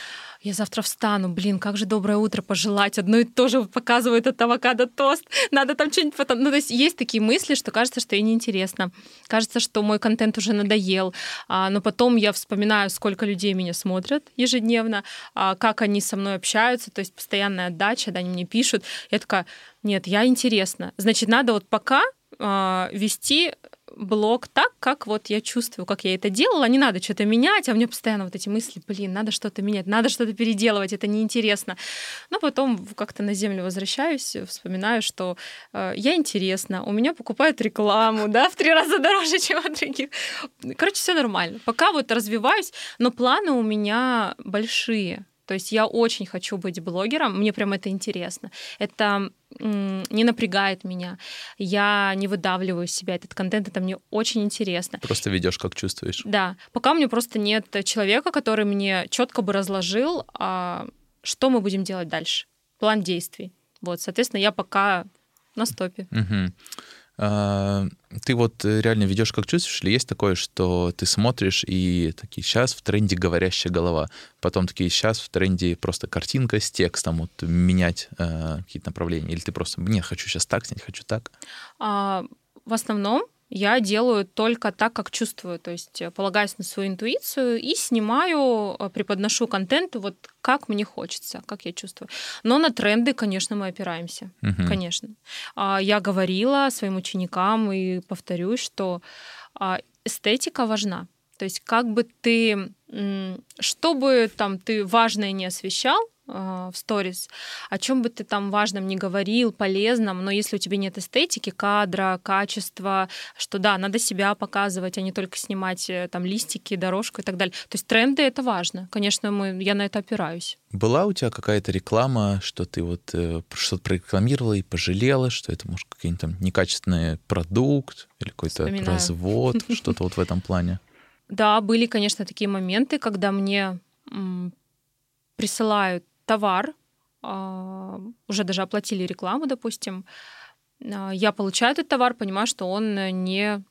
я завтра встану, блин, как же доброе утро пожелать, одно и то же показывают от авокадо тост, надо там что-нибудь потом... Ну, то есть есть такие мысли, что кажется, что и неинтересно, кажется, что мой контент уже надоел, а, но потом я вспоминаю, сколько людей меня смотрят ежедневно, а, как они со мной общаются, то есть постоянная отдача, да, они мне пишут, я такая, нет, я интересна, значит, надо вот пока а, вести блог так, как вот я чувствую, как я это делала. Не надо что-то менять, а у меня постоянно вот эти мысли, блин, надо что-то менять, надо что-то переделывать, это неинтересно. Но потом как-то на землю возвращаюсь, вспоминаю, что э, я интересна, у меня покупают рекламу, да, в три раза дороже, чем у других. Короче, все нормально. Пока вот развиваюсь, но планы у меня большие. То есть я очень хочу быть блогером, мне прям это интересно. Это не напрягает меня. Я не выдавливаю из себя этот контент, это мне очень интересно. Просто ведешь, как чувствуешь. Да. Пока у меня просто нет человека, который мне четко бы разложил, а, что мы будем делать дальше. План действий. Вот, соответственно, я пока на стопе. Угу. А, ты вот э, реально ведешь как чувствуешь, или есть такое, что ты смотришь и такие, сейчас в тренде говорящая голова, потом такие, сейчас в тренде просто картинка с текстом, вот менять э, какие-то направления, или ты просто, нет, хочу сейчас так снять, хочу так? А, в основном я делаю только так, как чувствую, то есть э, полагаюсь на свою интуицию и снимаю, э, преподношу контент вот как мне хочется, как я чувствую. Но на тренды, конечно, мы опираемся, угу. конечно. А, я говорила своим ученикам и повторюсь, что а, эстетика важна. То есть как бы ты, чтобы там ты важное не освещал, в сторис, о чем бы ты там важном не говорил, полезном, но если у тебя нет эстетики, кадра, качества, что да, надо себя показывать, а не только снимать э, там листики, дорожку и так далее. То есть тренды это важно. Конечно, мы, я на это опираюсь. Была у тебя какая-то реклама, что ты вот э, что-то прорекламировала и пожалела, что это, может, какой-нибудь там некачественный продукт или какой-то развод, что-то вот в этом плане? Да, были, конечно, такие моменты, когда мне присылают товар, а, уже даже оплатили рекламу, допустим, а, я получаю этот товар, понимаю, что он не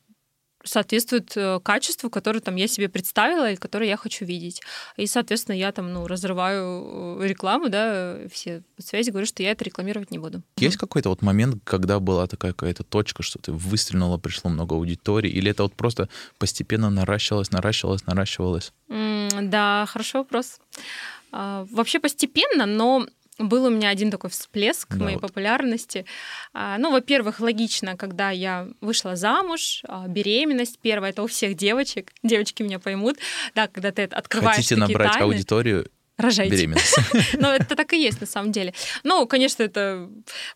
соответствует э, качеству, которое там я себе представила и которое я хочу видеть. И, соответственно, я там, ну, разрываю э, рекламу, да, все связи, говорю, что я это рекламировать не буду. Есть какой-то вот момент, когда была такая какая-то точка, что ты выстрелила, пришло много аудитории, или это вот просто постепенно наращивалось, наращивалось, наращивалось? Mm, да, хороший вопрос. Вообще постепенно, но был у меня один такой всплеск да, моей вот. популярности. А, ну, во-первых, логично, когда я вышла замуж, а, беременность первая, это у всех девочек, девочки меня поймут, да, когда ты открываешь Хотите набрать тайны, аудиторию, рожайте. Беременность. Ну, это так и есть на самом деле. Ну, конечно, это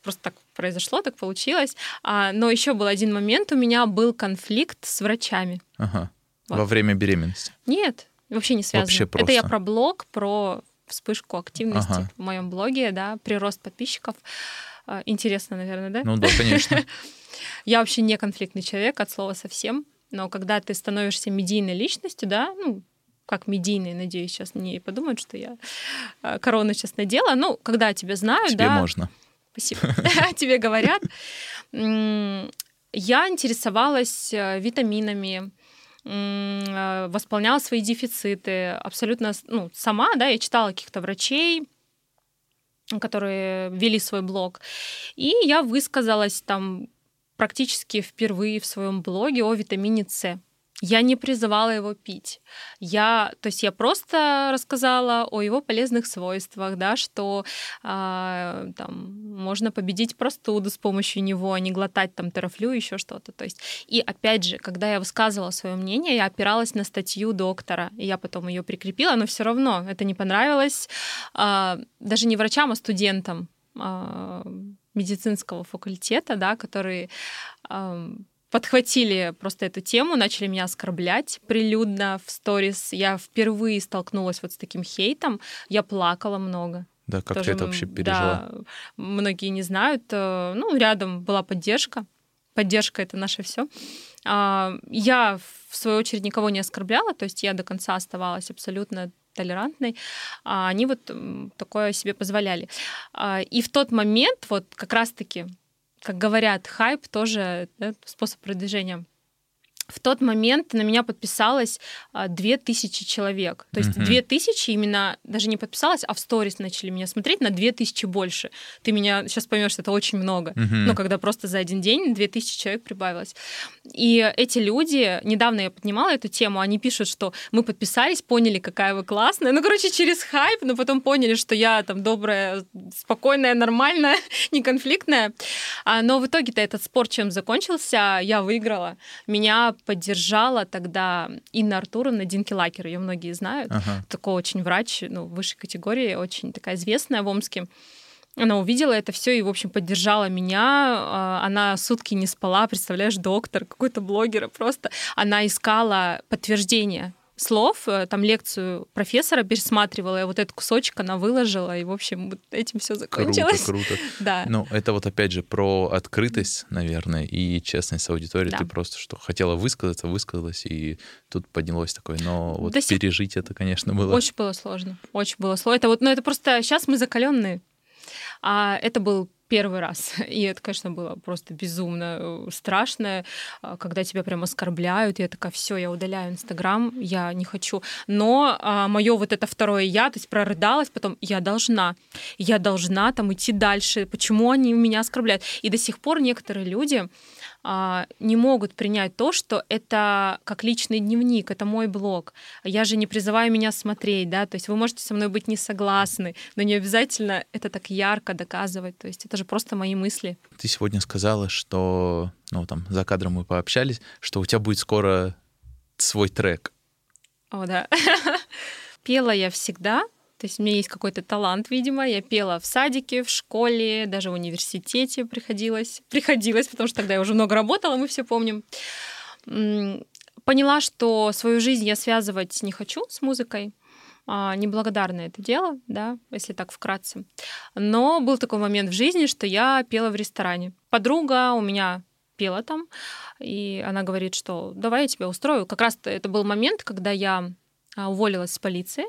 просто так произошло, так получилось. А, но еще был один момент, у меня был конфликт с врачами. Ага. Во время беременности? Нет, вообще не связано. Вообще просто. Это я про блог, про вспышку активности ага. в моем блоге, да, прирост подписчиков. А, интересно, наверное, да? Ну да, конечно. Я вообще не конфликтный человек от слова совсем, но когда ты становишься медийной личностью, да, ну, как медийный, надеюсь, сейчас не подумают, что я а, корону сейчас надела. Ну, когда тебя знают, Тебе да. можно. Спасибо. Тебе говорят. Я интересовалась э, витаминами, восполняла свои дефициты абсолютно ну, сама, да, я читала каких-то врачей, которые вели свой блог, и я высказалась там практически впервые в своем блоге о витамине С. Я не призывала его пить. Я, то есть я просто рассказала о его полезных свойствах, да, что э, там, можно победить простуду с помощью него, а не глотать там терафлю, еще что-то. То есть, и опять же, когда я высказывала свое мнение, я опиралась на статью доктора, и я потом ее прикрепила, но все равно это не понравилось э, даже не врачам, а студентам э, медицинского факультета, да, которые подхватили просто эту тему, начали меня оскорблять прилюдно в сторис. Я впервые столкнулась вот с таким хейтом. Я плакала много. Да, как Тоже, ты это вообще пережила? Да, многие не знают. Э, ну, рядом была поддержка. Поддержка — это наше все. А, я, в свою очередь, никого не оскорбляла, то есть я до конца оставалась абсолютно толерантной, а они вот такое себе позволяли. А, и в тот момент, вот как раз-таки как говорят, хайп тоже да, способ продвижения в тот момент на меня подписалось 2000 а, человек. То есть uh-huh. 2000 именно даже не подписалось, а в сторис начали меня смотреть на 2000 больше. Ты меня сейчас поймешь, что это очень много. Uh-huh. Ну, когда просто за один день 2000 человек прибавилось. И эти люди, недавно я поднимала эту тему, они пишут, что мы подписались, поняли, какая вы классная. Ну, короче, через хайп, но потом поняли, что я там добрая, спокойная, нормальная, неконфликтная. А, но в итоге-то этот спор чем закончился? Я выиграла. Меня поддержала тогда Инна Артуровна Динкелакер, ее многие знают. Ага. Такой очень врач, ну, высшей категории, очень такая известная в Омске. Она увидела это все и, в общем, поддержала меня. А, она сутки не спала, представляешь, доктор, какой-то блогер просто. Она искала подтверждение слов, э, там лекцию профессора пересматривала, и вот этот кусочек она выложила, и, в общем, вот этим все закончилось. Круто, круто. Да. Ну, это вот опять же про открытость, наверное, и честность с аудиторией. Да. Ты просто что хотела высказаться, высказалась, и тут поднялось такое. Но вот До пережить сих... это, конечно, было... Очень было сложно. Очень было сложно. Это вот, ну, это просто сейчас мы закаленные. А это был первый раз. И это, конечно, было просто безумно э, страшно, а, когда тебя прям оскорбляют. Я такая, все, я удаляю Инстаграм, я не хочу. Но а, мое вот это второе я, то есть прорыдалась, потом я должна, я должна там идти дальше. Почему они меня оскорбляют? И до сих пор некоторые люди не могут принять то, что это как личный дневник, это мой блог. Я же не призываю меня смотреть, да, то есть вы можете со мной быть не согласны, но не обязательно это так ярко доказывать, то есть это же просто мои мысли. Ты сегодня сказала, что, ну, там, за кадром мы пообщались, что у тебя будет скоро свой трек. О, да. Пела я всегда, то есть у меня есть какой-то талант, видимо. Я пела в садике, в школе, даже в университете приходилось. Приходилось, потому что тогда я уже много работала, мы все помним. Поняла, что свою жизнь я связывать не хочу с музыкой. А, неблагодарное это дело, да, если так вкратце. Но был такой момент в жизни, что я пела в ресторане. Подруга у меня пела там, и она говорит, что давай я тебя устрою. Как раз это был момент, когда я уволилась с полиции,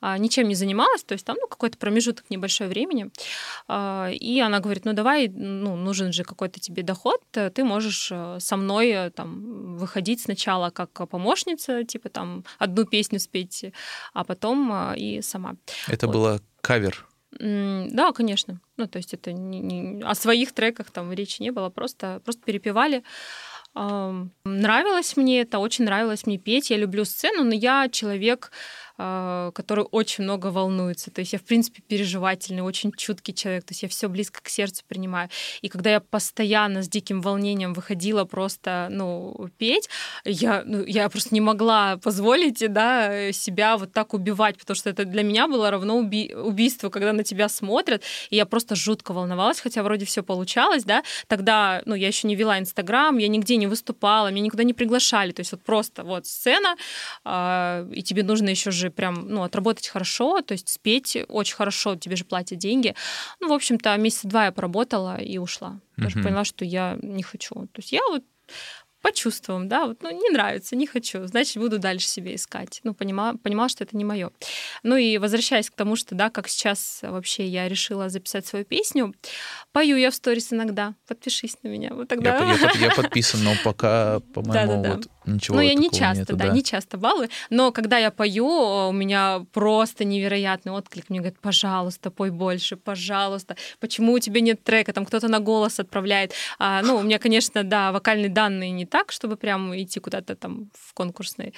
а, ничем не занималась, то есть там ну, какой-то промежуток небольшой времени. А, и она говорит, ну давай, ну, нужен же какой-то тебе доход, ты можешь э, со мной э, там выходить сначала как помощница, типа там одну песню спеть, а потом и сама. Это вот. было кавер? Да, конечно. Ну, то есть это не, не, о своих треках там речи не было, просто, просто перепевали. Нравилось мне это, очень нравилось мне петь. Я люблю сцену, но я человек который очень много волнуется. То есть я, в принципе, переживательный, очень чуткий человек. То есть я все близко к сердцу принимаю. И когда я постоянно с диким волнением выходила просто, ну, петь, я, ну, я просто не могла позволить, да, себя вот так убивать, потому что это для меня было равно уби- убийству, когда на тебя смотрят. И я просто жутко волновалась, хотя вроде все получалось, да. Тогда, ну, я еще не вела Инстаграм, я нигде не выступала, меня никуда не приглашали. То есть вот просто вот сцена, э, и тебе нужно еще же же прям, ну, отработать хорошо, то есть спеть очень хорошо, тебе же платят деньги. Ну, в общем-то, месяца два я поработала и ушла. Даже uh-huh. поняла, что я не хочу. То есть я вот по чувствам, да, вот, ну, не нравится, не хочу, значит, буду дальше себе искать. Ну, понимала, понимала, что это не мое. Ну и возвращаясь к тому, что, да, как сейчас вообще я решила записать свою песню, пою я в сторис иногда, подпишись на меня, вот тогда... Я, я, я подписан, но пока, по-моему, вот ничего Ну, я не часто, нету, да, да, не часто балую, но когда я пою, у меня просто невероятный отклик. Мне говорят, пожалуйста, пой больше, пожалуйста. Почему у тебя нет трека? Там кто-то на голос отправляет. А, ну, у меня, конечно, да, вокальные данные не так, чтобы прям идти куда-то там в конкурсную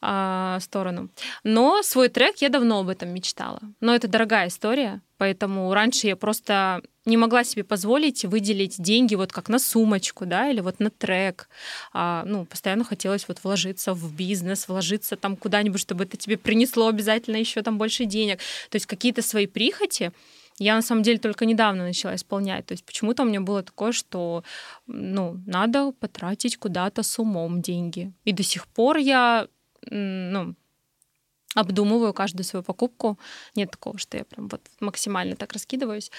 а, сторону. Но свой трек я давно об этом мечтала. Но это дорогая история, Поэтому раньше я просто не могла себе позволить выделить деньги вот как на сумочку, да, или вот на трек. А, ну, постоянно хотелось вот вложиться в бизнес, вложиться там куда-нибудь, чтобы это тебе принесло обязательно еще там больше денег. То есть какие-то свои прихоти я на самом деле только недавно начала исполнять. То есть почему-то у меня было такое, что ну, надо потратить куда-то с умом деньги. И до сих пор я ну, обдумываю каждую свою покупку. Нет такого, что я прям вот максимально так раскидываюсь.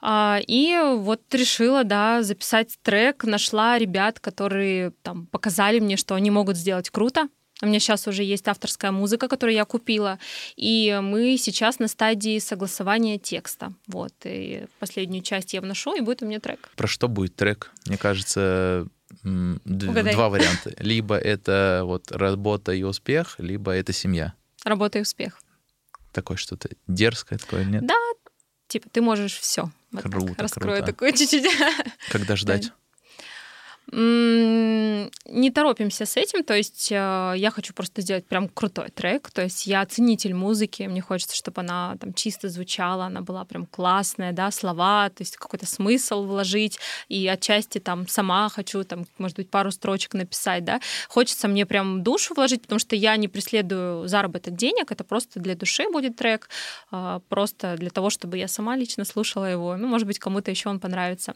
А, и вот решила, да, записать трек, нашла ребят, которые там показали мне, что они могут сделать круто. У меня сейчас уже есть авторская музыка, которую я купила, и мы сейчас на стадии согласования текста. Вот, и последнюю часть я вношу, и будет у меня трек. Про что будет трек? Мне кажется, Угадай. два варианта. Либо это вот работа и успех, либо это семья. Работа и успех. Такое что-то дерзкое такое, нет? Да, типа ты можешь все. Вот круто, так. Раскрою круто. такое чуть-чуть. Когда ждать? Не торопимся с этим, то есть э, я хочу просто сделать прям крутой трек, то есть я ценитель музыки, мне хочется, чтобы она там чисто звучала, она была прям классная, да, слова, то есть какой-то смысл вложить, и отчасти там сама хочу там, может быть, пару строчек написать, да, хочется мне прям душу вложить, потому что я не преследую заработок денег, это просто для души будет трек, а, просто для того, чтобы я сама лично слушала его, ну, может быть, кому-то еще он понравится.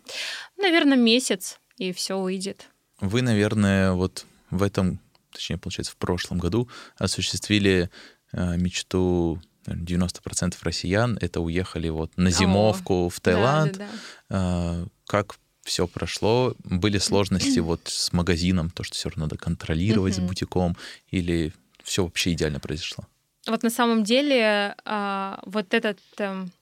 Наверное, месяц, и все выйдет. Вы, наверное, вот в этом, точнее, получается, в прошлом году осуществили э, мечту 90% россиян это уехали вот на зимовку О, в Таиланд. Да, да, да. Как все прошло? Были сложности вот с магазином, то, что все равно надо контролировать с бутиком, или все вообще идеально произошло? Вот на самом деле а, вот этот эм,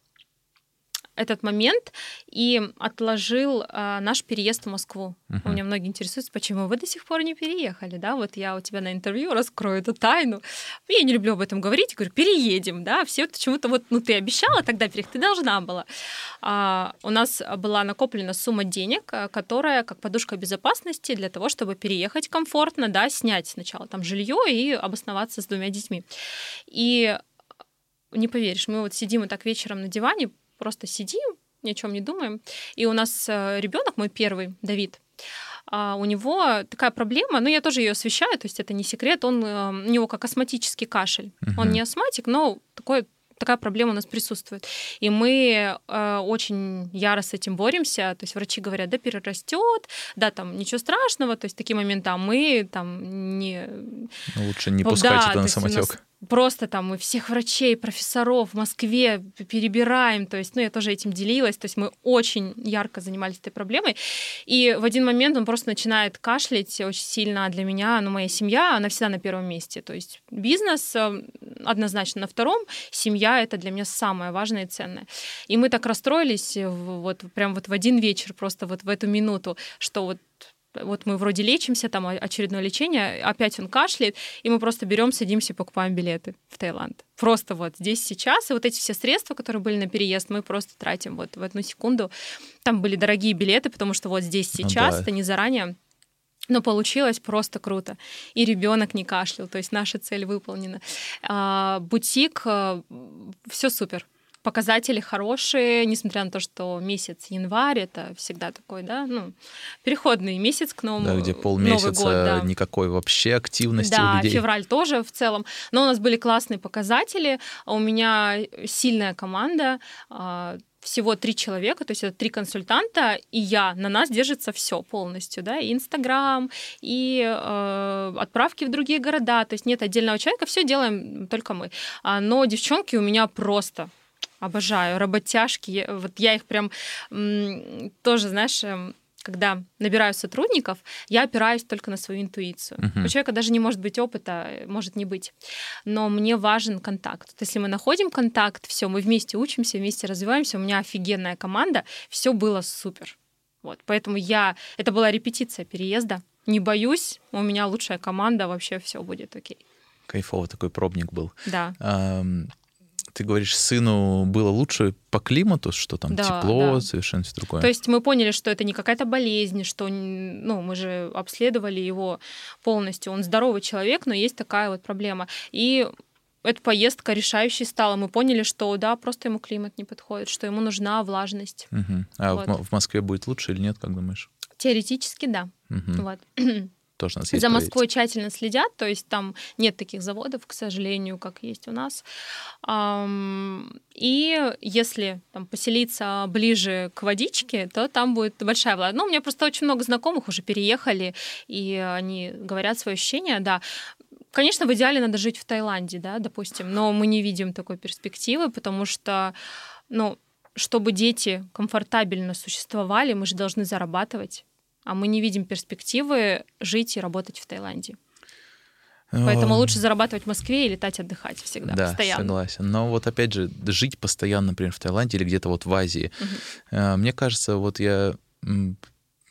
этот момент и отложил а, наш переезд в Москву. Uh-huh. У меня многие интересуются, почему вы до сих пор не переехали, да? Вот я у тебя на интервью раскрою эту тайну. Я не люблю об этом говорить, говорю, переедем, да? Все почему-то вот, ну ты обещала тогда переехать, ты должна была. А, у нас была накоплена сумма денег, а, которая как подушка безопасности для того, чтобы переехать комфортно, да, снять сначала там жилье и обосноваться с двумя детьми. И не поверишь, мы вот сидим и так вечером на диване, просто сидим, ни о чем не думаем. И у нас э, ребенок, мой первый, Давид, а, у него такая проблема, но я тоже ее освещаю, то есть это не секрет, он, э, у него как астматический кашель. Uh-huh. Он не астматик, но такой такая проблема у нас присутствует. И мы э, очень яро с этим боремся. То есть врачи говорят, да, перерастет, да, там ничего страшного. То есть такие моменты, а мы там не... Ну, лучше не пускать да, это на самотек просто там мы всех врачей, профессоров в Москве перебираем, то есть, ну, я тоже этим делилась, то есть мы очень ярко занимались этой проблемой, и в один момент он просто начинает кашлять очень сильно для меня, ну, моя семья, она всегда на первом месте, то есть бизнес э, однозначно на втором, семья — это для меня самое важное и ценное. И мы так расстроились вот прям вот в один вечер, просто вот в эту минуту, что вот вот мы вроде лечимся, там очередное лечение, опять он кашляет, и мы просто берем, садимся и покупаем билеты в Таиланд. Просто вот здесь сейчас, и вот эти все средства, которые были на переезд, мы просто тратим вот в одну секунду. Там были дорогие билеты, потому что вот здесь ну сейчас, да. это не заранее. Но получилось просто круто. И ребенок не кашлял, то есть наша цель выполнена. А, бутик, а, все супер показатели хорошие, несмотря на то, что месяц январь это всегда такой, да, ну, переходный месяц к новому. Да, где полмесяца год, да. никакой вообще активности да, у людей. февраль тоже в целом. Но у нас были классные показатели. У меня сильная команда, а, всего три человека, то есть это три консультанта, и я, на нас держится все полностью, да, и Инстаграм, и э, отправки в другие города, то есть нет отдельного человека, все делаем только мы. А, но девчонки у меня просто Обожаю. Работяжки. Вот я их прям тоже, знаешь, эм, когда набираю сотрудников, я опираюсь только на свою интуицию. Uh-huh. У человека даже не может быть опыта, может не быть. Но мне важен контакт. Вот если мы находим контакт, все, мы вместе учимся, вместе развиваемся, у меня офигенная команда, все было супер. Вот, поэтому я... Это была репетиция переезда. Не боюсь, у меня лучшая команда, вообще все будет окей. Кайфово такой пробник был. Да ты говоришь, сыну было лучше по климату, что там да, тепло, да. совершенно все другое. То есть мы поняли, что это не какая-то болезнь, что ну, мы же обследовали его полностью. Он здоровый человек, но есть такая вот проблема. И эта поездка решающей стала. Мы поняли, что да, просто ему климат не подходит, что ему нужна влажность. Угу. А вот. в, Москве будет лучше или нет, как думаешь? Теоретически, да. Угу. Вот. тоже у нас есть. За Москвой тщательно следят, то есть там нет таких заводов, к сожалению, как есть у нас. И если там поселиться ближе к водичке, то там будет большая влага. Ну, у меня просто очень много знакомых уже переехали, и они говорят свои ощущения, да. Конечно, в идеале надо жить в Таиланде, да, допустим, но мы не видим такой перспективы, потому что, ну, чтобы дети комфортабельно существовали, мы же должны зарабатывать а мы не видим перспективы жить и работать в Таиланде. Поэтому лучше зарабатывать в Москве и летать отдыхать всегда, да, постоянно. согласен. Но вот опять же, жить постоянно, например, в Таиланде или где-то вот в Азии. Угу. Мне кажется, вот я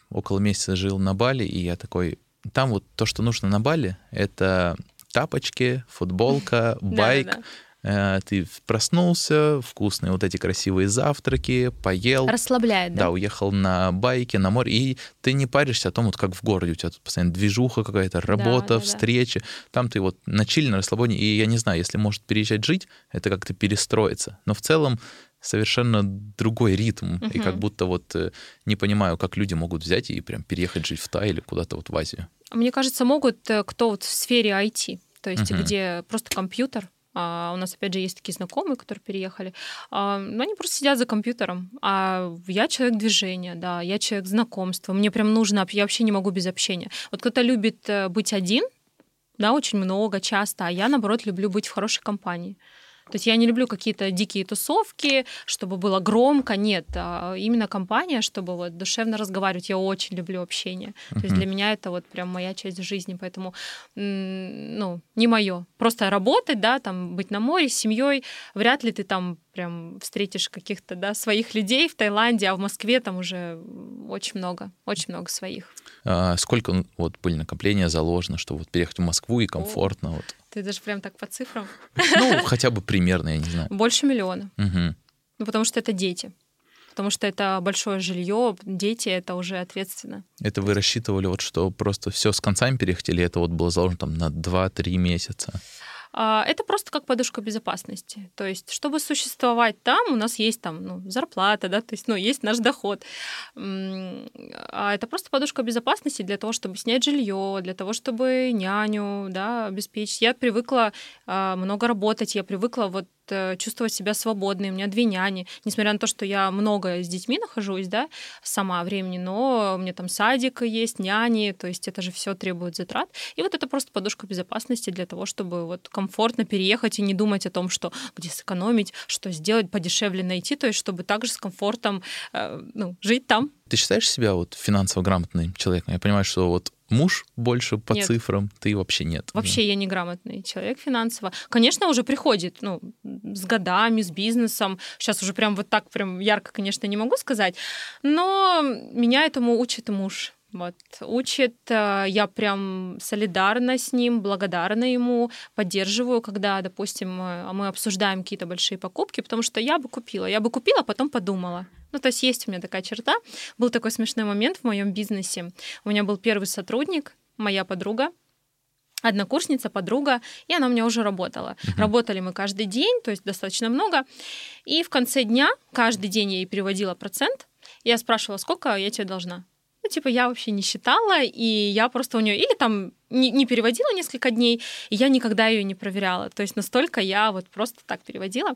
около месяца жил на Бали, и я такой... Там вот то, что нужно на Бали, это тапочки, футболка, байк, Э, ты проснулся, вкусные вот эти красивые завтраки, поел. Расслабляет, да? Да, уехал на байке, на море, и ты не паришься о том, вот как в городе, у тебя тут постоянно движуха какая-то, работа, да, да, встречи. Да. Там ты вот на чиле, на расслабоне, и я не знаю, если может переезжать жить, это как-то перестроиться. Но в целом совершенно другой ритм, угу. и как будто вот э, не понимаю, как люди могут взять и прям переехать жить в Тай или куда-то вот в Азию. Мне кажется, могут э, кто вот в сфере IT, то есть угу. где просто компьютер, а, у нас, опять же, есть такие знакомые, которые переехали. А, но они просто сидят за компьютером. А я человек движения, да, я человек знакомства. Мне прям нужно, я вообще не могу без общения. Вот кто-то любит э, быть один, да, очень много, часто, а я, наоборот, люблю быть в хорошей компании. То есть я не люблю какие-то дикие тусовки, чтобы было громко, нет, а именно компания, чтобы вот душевно разговаривать. Я очень люблю общение. Uh-huh. То есть для меня это вот прям моя часть жизни, поэтому ну не мое. Просто работать, да, там быть на море с семьей, вряд ли ты там прям встретишь каких-то да своих людей в Таиланде, а в Москве там уже очень много, очень много своих. А сколько вот были накопления заложено, чтобы вот переехать в Москву и комфортно О. вот? Ты даже прям так по цифрам? Ну, хотя бы примерно, я не знаю. Больше миллиона. Угу. Ну, потому что это дети. Потому что это большое жилье, дети это уже ответственно. Это вы рассчитывали, вот что просто все с концами переехать, или это вот было заложено там на 2-3 месяца? А, это просто как подушка безопасности. То есть, чтобы существовать там, у нас есть там ну, зарплата, да, то есть, ну, есть наш доход. А это просто подушка безопасности для того, чтобы снять жилье, для того, чтобы няню, да, обеспечить. Я привыкла а, много работать, я привыкла вот чувствовать себя свободной. У меня две няни. Несмотря на то, что я много с детьми нахожусь, да, сама времени, но у меня там садик есть, няни, то есть это же все требует затрат. И вот это просто подушка безопасности для того, чтобы вот комфортно переехать и не думать о том, что где сэкономить, что сделать, подешевле найти, то есть чтобы также с комфортом э, ну, жить там. Ты считаешь себя вот финансово грамотным человеком? Я понимаю, что вот муж больше по нет. цифрам, ты вообще нет. Вообще я неграмотный человек финансово. Конечно, уже приходит, ну, с годами, с бизнесом. Сейчас уже прям вот так прям ярко, конечно, не могу сказать, но меня этому учит муж. Вот. Учит, э, я прям солидарна с ним, благодарна ему, поддерживаю, когда, допустим, э, мы обсуждаем какие-то большие покупки, потому что я бы купила. Я бы купила, потом подумала. Ну, то есть есть у меня такая черта. Был такой смешной момент в моем бизнесе. У меня был первый сотрудник, моя подруга, однокурсница, подруга, и она у меня уже работала. Uh-huh. Работали мы каждый день, то есть достаточно много. И в конце дня каждый день я ей переводила процент. Я спрашивала, сколько я тебе должна. Ну, типа, я вообще не считала, и я просто у нее или там не, не переводила несколько дней, и я никогда ее не проверяла. То есть настолько я вот просто так переводила.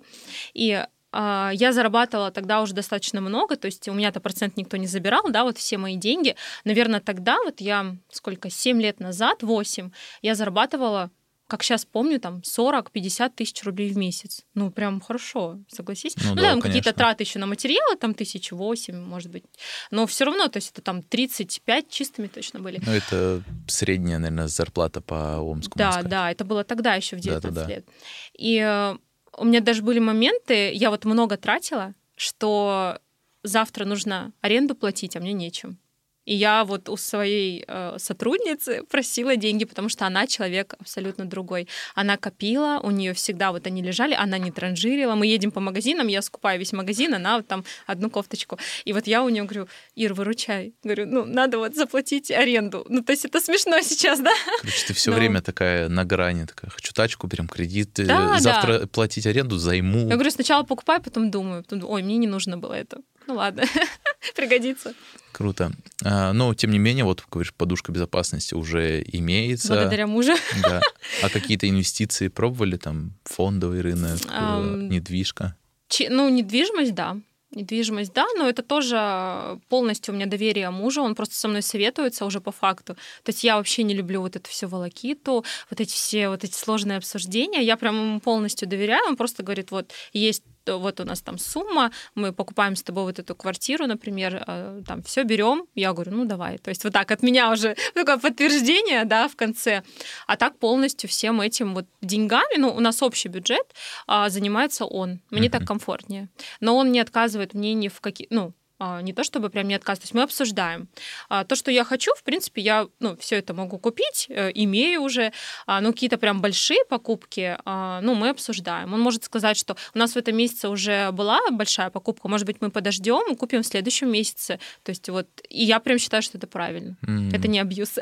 И я зарабатывала тогда уже достаточно много, то есть у меня-то процент никто не забирал, да, вот все мои деньги. Наверное, тогда вот я, сколько, 7 лет назад, 8, я зарабатывала как сейчас помню, там 40-50 тысяч рублей в месяц. Ну, прям хорошо, согласись. Ну, ну да, там какие-то траты еще на материалы, там тысяч восемь, может быть. Но все равно, то есть это там 35 чистыми точно были. Ну, это средняя, наверное, зарплата по Омску. Да, да, это было тогда еще в 19 да, да, да. лет. И э, у меня даже были моменты, я вот много тратила, что завтра нужно аренду платить, а мне нечем. И я вот у своей э, сотрудницы просила деньги, потому что она человек абсолютно другой. Она копила, у нее всегда вот они лежали, она не транжирила. Мы едем по магазинам, я скупаю весь магазин, она вот там одну кофточку. И вот я у нее говорю, Ир, выручай. Говорю, ну, надо вот заплатить аренду. Ну, то есть это смешно сейчас, да? Короче, ты все Но... время такая на грани, такая, хочу тачку, берем кредит, э, да, завтра да. платить аренду займу. Я говорю, сначала покупай, потом думаю, потом, ой, мне не нужно было это. Ну ладно, пригодится. Круто. А, но, тем не менее, вот, говоришь, подушка безопасности уже имеется. Благодаря мужу. Да. А какие-то инвестиции пробовали? Там фондовый рынок, um, недвижка? Чи, ну, недвижимость, да. Недвижимость, да, но это тоже полностью у меня доверие мужа, он просто со мной советуется уже по факту. То есть я вообще не люблю вот это все волокиту, вот эти все вот эти сложные обсуждения. Я прям ему полностью доверяю, он просто говорит, вот есть вот у нас там сумма, мы покупаем с тобой вот эту квартиру, например, э, там все берем, я говорю, ну давай. То есть вот так от меня уже такое подтверждение, да, в конце. А так полностью всем этим вот деньгами, ну у нас общий бюджет, а, занимается он. Мне mm-hmm. так комфортнее. Но он не отказывает мне ни в какие, ну не то чтобы прям не отказ, то есть мы обсуждаем. А, то, что я хочу, в принципе, я ну, все это могу купить, э, имею уже, а, но какие-то прям большие покупки, ну, мы обсуждаем. Он может сказать, что у нас в этом месяце уже была большая покупка, может быть, мы подождем и купим в следующем месяце. То есть вот, и я прям считаю, что это правильно. Mm-hmm. Это не абьюз.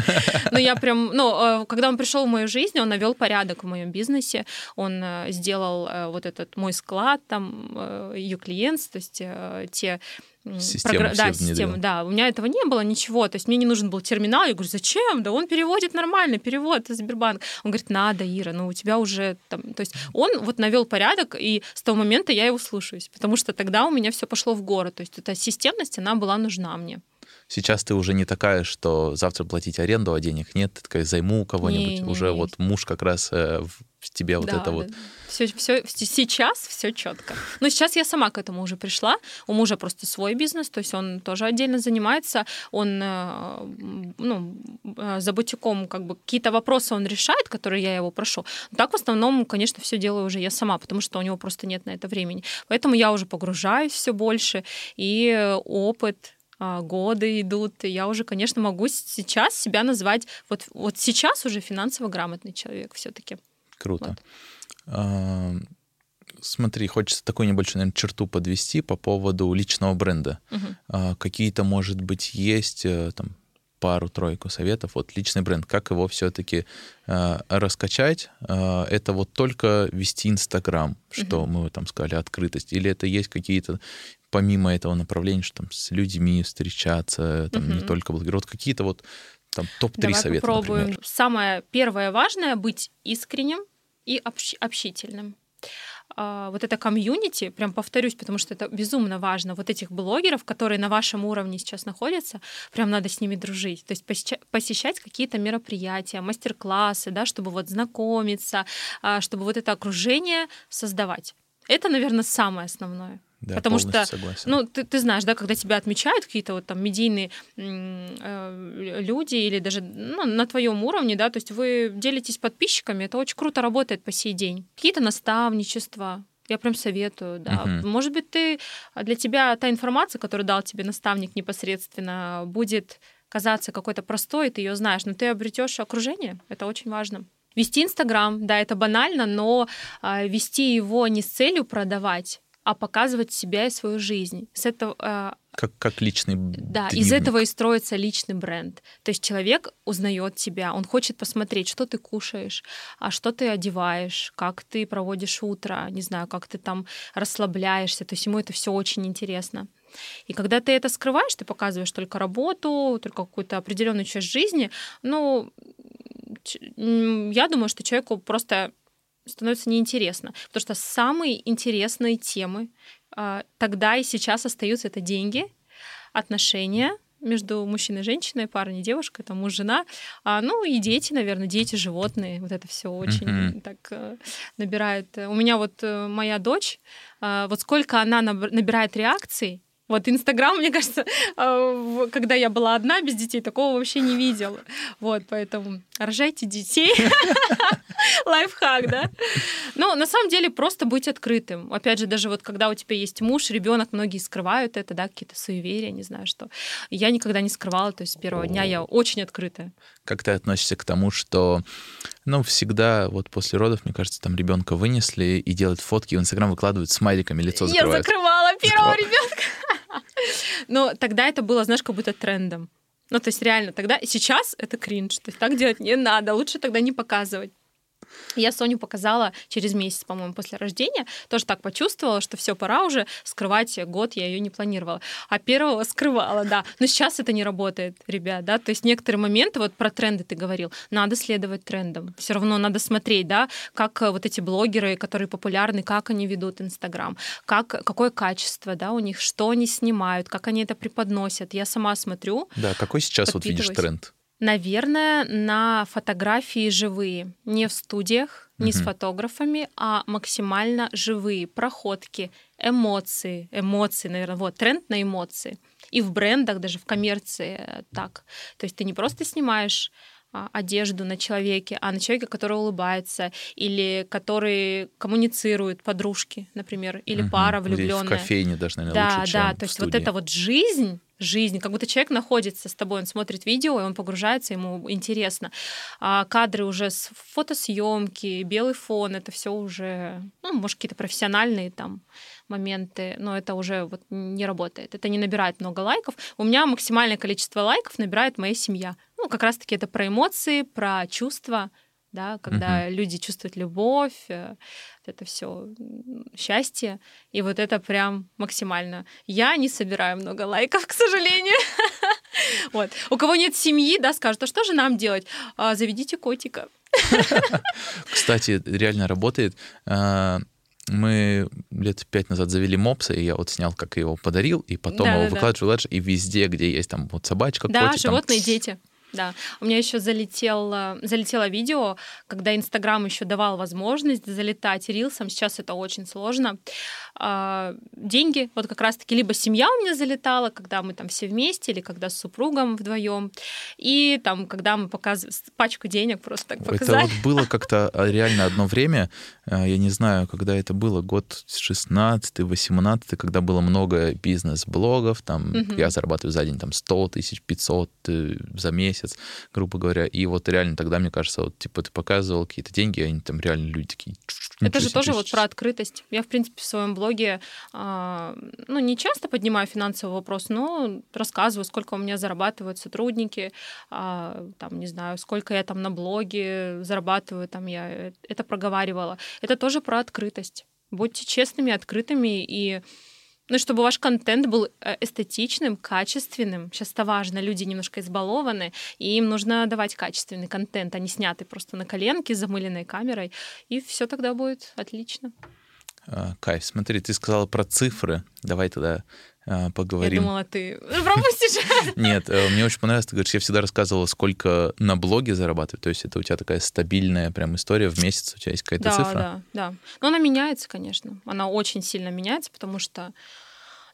Но я прям, ну, э, когда он пришел в мою жизнь, он навел порядок в моем бизнесе, он э, сделал вот этот мой склад, там, ее-клиент, то есть те Систему програ... да, систему, да. У меня этого не было ничего. То есть мне не нужен был терминал. Я говорю, зачем? Да он переводит нормально, перевод из Сбербанк. Он говорит, надо, Ира, ну у тебя уже там... То есть он вот навел порядок, и с того момента я его слушаюсь, потому что тогда у меня все пошло в город. То есть эта системность, она была нужна мне. Сейчас ты уже не такая, что завтра платить аренду, а денег нет, ты такая займу у кого-нибудь. Не, уже не. вот муж как раз э, в тебе вот да, это да. вот. Все, все, сейчас все четко. Но сейчас я сама к этому уже пришла. У мужа просто свой бизнес, то есть он тоже отдельно занимается. Он э, ну, э, за бутиком как бы какие-то вопросы он решает, которые я его прошу. Но так в основном, конечно, все делаю уже я сама, потому что у него просто нет на это времени. Поэтому я уже погружаюсь все больше, и опыт а, годы идут, и я уже, конечно, могу сейчас себя назвать, вот, вот сейчас уже финансово грамотный человек все-таки. Круто. Вот. А, смотри, хочется такую небольшую, наверное, черту подвести по поводу личного бренда. Угу. А, какие-то, может быть, есть э, там пару-тройку советов. Вот личный бренд, как его все-таки э, раскачать? Э, это вот только вести Инстаграм, что угу. мы там сказали, открытость, или это есть какие-то помимо этого направления, что там с людьми встречаться, там угу. не только блогеры, вот какие-то вот там топ-3 Давай совета, попробуем. Например. Самое первое важное — быть искренним и общ- общительным. а, вот это комьюнити, прям повторюсь, потому что это безумно важно, вот этих блогеров, которые на вашем уровне сейчас находятся, прям надо с ними дружить, то есть посещать какие-то мероприятия, мастер-классы, да, чтобы вот знакомиться, а, чтобы вот это окружение создавать. Это, наверное, самое основное. Да, Потому что, согласен. ну, ты, ты знаешь, да, когда тебя отмечают какие-то вот там медийные э, люди или даже ну, на твоем уровне, да, то есть вы делитесь подписчиками, это очень круто работает по сей день. Какие-то наставничества, я прям советую, да. Угу. Может быть, ты для тебя та информация, которую дал тебе наставник непосредственно, будет казаться какой-то простой, ты ее знаешь, но ты обретешь окружение. Это очень важно. Вести Инстаграм, да, это банально, но э, вести его не с целью продавать, а показывать себя и свою жизнь. С этого э, как, как личный Да, дневник. из этого и строится личный бренд. То есть человек узнает тебя, он хочет посмотреть, что ты кушаешь, а что ты одеваешь, как ты проводишь утро, не знаю, как ты там расслабляешься. То есть ему это все очень интересно. И когда ты это скрываешь, ты показываешь только работу, только какую-то определенную часть жизни, ну, я думаю, что человеку просто становится неинтересно. Потому что самые интересные темы а, тогда и сейчас остаются это деньги, отношения между мужчиной и женщиной, парень и девушка, это муж, жена, а, ну и дети, наверное, дети, животные, вот это все очень mm-hmm. так э, набирает. У меня вот э, моя дочь, а, вот сколько она набирает реакций, вот Инстаграм, мне кажется, а, когда я была одна без детей, такого вообще не видела. Вот, поэтому рожайте детей. Лайфхак, да? Ну, на самом деле, просто быть открытым. Опять же, даже вот когда у тебя есть муж, ребенок, многие скрывают это, да, какие-то суеверия, не знаю что. Я никогда не скрывала, то есть с первого дня я очень открытая. Как ты относишься к тому, что, ну, всегда вот после родов, мне кажется, там ребенка вынесли и делают фотки в Инстаграм выкладывают смайликами, лицо закрывают. Я закрывала первого ребенка. Но тогда это было, знаешь, как будто трендом. Ну, то есть реально тогда, сейчас это кринж. То есть так делать не надо, лучше тогда не показывать. Я Соню показала через месяц, по-моему, после рождения. Тоже так почувствовала, что все, пора уже скрывать год, я ее не планировала. А первого скрывала, да. Но сейчас это не работает, ребят, да. То есть некоторые моменты, вот про тренды ты говорил, надо следовать трендам. Все равно надо смотреть, да, как э, вот эти блогеры, которые популярны, как они ведут Инстаграм, как, какое качество, да, у них, что они снимают, как они это преподносят. Я сама смотрю. Да, какой сейчас вот видишь тренд? Наверное, на фотографии живые, не в студиях, не угу. с фотографами, а максимально живые проходки, эмоции, эмоции, наверное, вот тренд на эмоции. И в брендах, даже в коммерции э, так. То есть ты не просто снимаешь а, одежду на человеке, а на человека, который улыбается, или который коммуницирует, подружки, например, или угу. пара влюбленная. в кофейне даже, наверное, да, лучше, да, чем то есть студии. вот эта вот жизнь жизнь, как будто человек находится с тобой, он смотрит видео, и он погружается, ему интересно. А кадры уже с фотосъемки, белый фон, это все уже, ну, может, какие-то профессиональные там моменты, но это уже вот не работает. Это не набирает много лайков. У меня максимальное количество лайков набирает моя семья. Ну, как раз-таки это про эмоции, про чувства, да, когда угу. люди чувствуют любовь, э, это все счастье, и вот это прям максимально. Я не собираю много лайков, к сожалению. Вот. У кого нет семьи, да, скажут, а что же нам делать? А, заведите котика. Кстати, реально работает. А, мы лет пять назад завели мопса, и я вот снял, как его подарил, и потом да, его да, выкладываю да. и везде, где есть там вот собачка, да, котик. Да, животные, там... дети. Да, у меня еще залетело, залетело видео, когда Инстаграм еще давал возможность залетать рилсом. Сейчас это очень сложно. А, деньги, вот как раз-таки либо семья у меня залетала, когда мы там все вместе, или когда с супругом вдвоем, и там, когда мы показывали пачку денег просто так показали. Это вот было как-то а, реально одно время, а, я не знаю, когда это было, год 16-18, когда было много бизнес-блогов, там угу. я зарабатываю за день там 100 тысяч, 500 э, за месяц, месяц, грубо говоря. И вот реально тогда, мне кажется, вот типа ты показывал какие-то деньги, они там реально люди такие... Это же тоже вот про открытость. Я, в принципе, в своем блоге, а, ну, не часто поднимаю финансовый вопрос, но рассказываю, сколько у меня зарабатывают сотрудники, а, там, не знаю, сколько я там на блоге зарабатываю, там я это проговаривала. Это тоже про открытость. Будьте честными, открытыми и ну, чтобы ваш контент был э, эстетичным, качественным. Сейчас это важно. Люди немножко избалованы, и им нужно давать качественный контент, а не снятый просто на коленке, замыленной камерой. И все тогда будет отлично. А, кайф. Смотри, ты сказала про цифры. Давай тогда поговорим. Я думала, ты пропустишь. Нет, э, мне очень понравилось. Ты говоришь, я всегда рассказывала, сколько на блоге зарабатывать. То есть это у тебя такая стабильная прям история в месяц, у тебя есть какая-то да, цифра? Да, да. Но она меняется, конечно. Она очень сильно меняется, потому что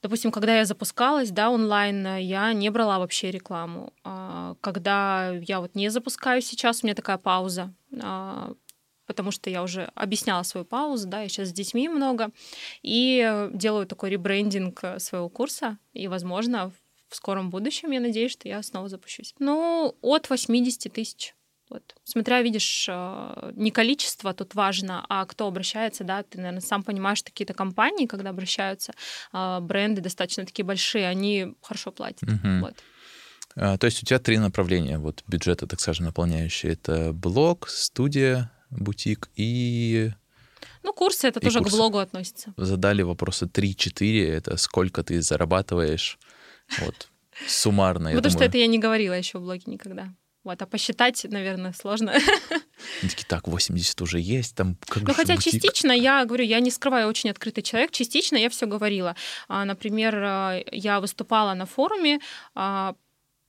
Допустим, когда я запускалась, да, онлайн, я не брала вообще рекламу. А, когда я вот не запускаю сейчас, у меня такая пауза, а, потому что я уже объясняла свою паузу, да, я сейчас с детьми много, и делаю такой ребрендинг своего курса, и, возможно, в скором будущем, я надеюсь, что я снова запущусь. Ну, от 80 тысяч. Вот. Смотря, видишь, э, не количество тут важно, а кто обращается, да, ты, наверное, сам понимаешь, что какие-то компании, когда обращаются, э, бренды достаточно такие большие, они хорошо платят. Угу. Вот. А, то есть у тебя три направления вот бюджета, так скажем, наполняющие. Это блог, студия, бутик и... Ну, курсы это тоже курсы. к блогу относится. Задали вопросы 3-4, это сколько ты зарабатываешь, вот, суммарно, Потому что это я не говорила еще в блоге никогда. Вот, а посчитать, наверное, сложно. Они такие, так, 80 уже есть, там как Ну, хотя бутик. частично, я говорю, я не скрываю, очень открытый человек, частично я все говорила. А, например, э, я выступала на форуме а,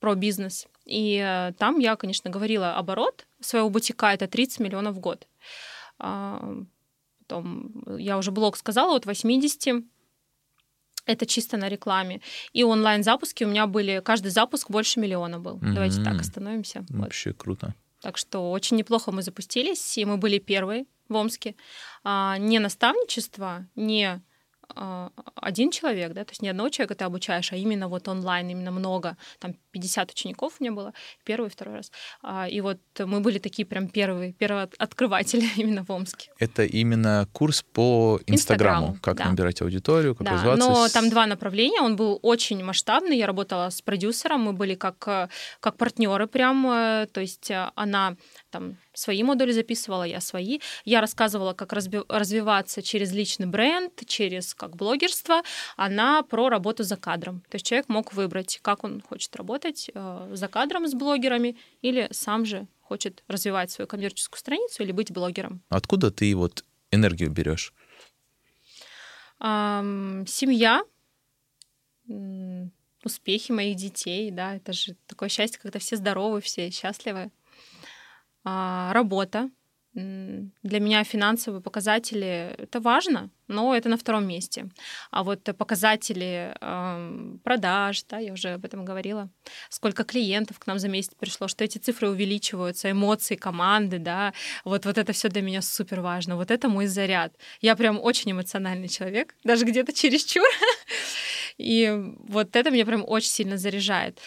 про бизнес, и э, там я, конечно, говорила оборот своего бутика, это 30 миллионов в год. Потом я уже блог сказала, от 80 это чисто на рекламе. И онлайн-запуски у меня были, каждый запуск больше миллиона был. Mm-hmm. Давайте так остановимся. Вообще вот. круто. Так что очень неплохо мы запустились, и мы были первые в Омске. А, не наставничество, не один человек, да, то есть не одного человека ты обучаешь, а именно вот онлайн, именно много, там 50 учеников у меня было, первый, второй раз. А, и вот мы были такие прям первые, первые открыватели именно в Омске. Это именно курс по Инстаграму, как да. набирать аудиторию, как да, развиваться. но там два направления, он был очень масштабный, я работала с продюсером, мы были как, как партнеры прям, э, то есть э, она там свои модули записывала, я свои. Я рассказывала, как развиваться через личный бренд, через как блогерство. Она про работу за кадром. То есть человек мог выбрать, как он хочет работать э, за кадром с блогерами или сам же хочет развивать свою коммерческую страницу или быть блогером. Откуда ты вот энергию берешь? Эм, семья, успехи моих детей, да, это же такое счастье, когда все здоровы, все счастливы. А, работа. Для меня финансовые показатели это важно, но это на втором месте. А вот показатели э, продаж, да, я уже об этом говорила, сколько клиентов к нам за месяц пришло, что эти цифры увеличиваются, эмоции команды, да, вот, вот это все для меня супер важно. Вот это мой заряд. Я прям очень эмоциональный человек, даже где-то чересчур. И вот это меня прям очень сильно заряжает.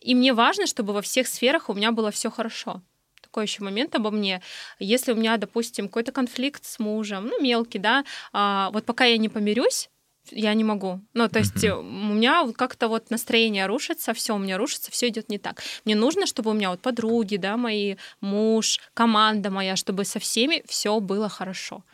И мне важно, чтобы во всех сферах у меня было все хорошо. Такой еще момент обо мне. Если у меня, допустим, какой-то конфликт с мужем, ну, мелкий, да, а, вот пока я не помирюсь, я не могу. Ну, то есть uh-huh. у меня как-то вот настроение рушится, все у меня рушится, все идет не так. Мне нужно, чтобы у меня вот подруги, да, мои, муж, команда моя, чтобы со всеми все было хорошо.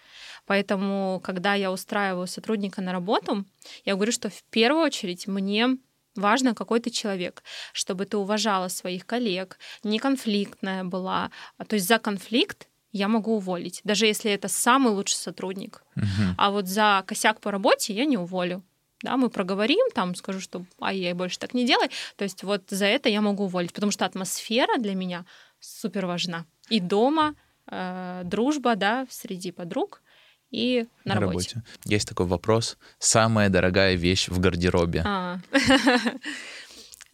Поэтому, когда я устраиваю сотрудника на работу, я говорю, что в первую очередь мне Важно, какой ты человек, чтобы ты уважала своих коллег, не конфликтная была. То есть за конфликт я могу уволить, даже если это самый лучший сотрудник. Угу. А вот за косяк по работе я не уволю. Да, мы проговорим, там скажу, что ай, я больше так не делай. То есть вот за это я могу уволить, потому что атмосфера для меня супер важна. И дома э, дружба, да, среди подруг, и на, на работе. работе. Есть такой вопрос. Самая дорогая вещь в гардеробе? А.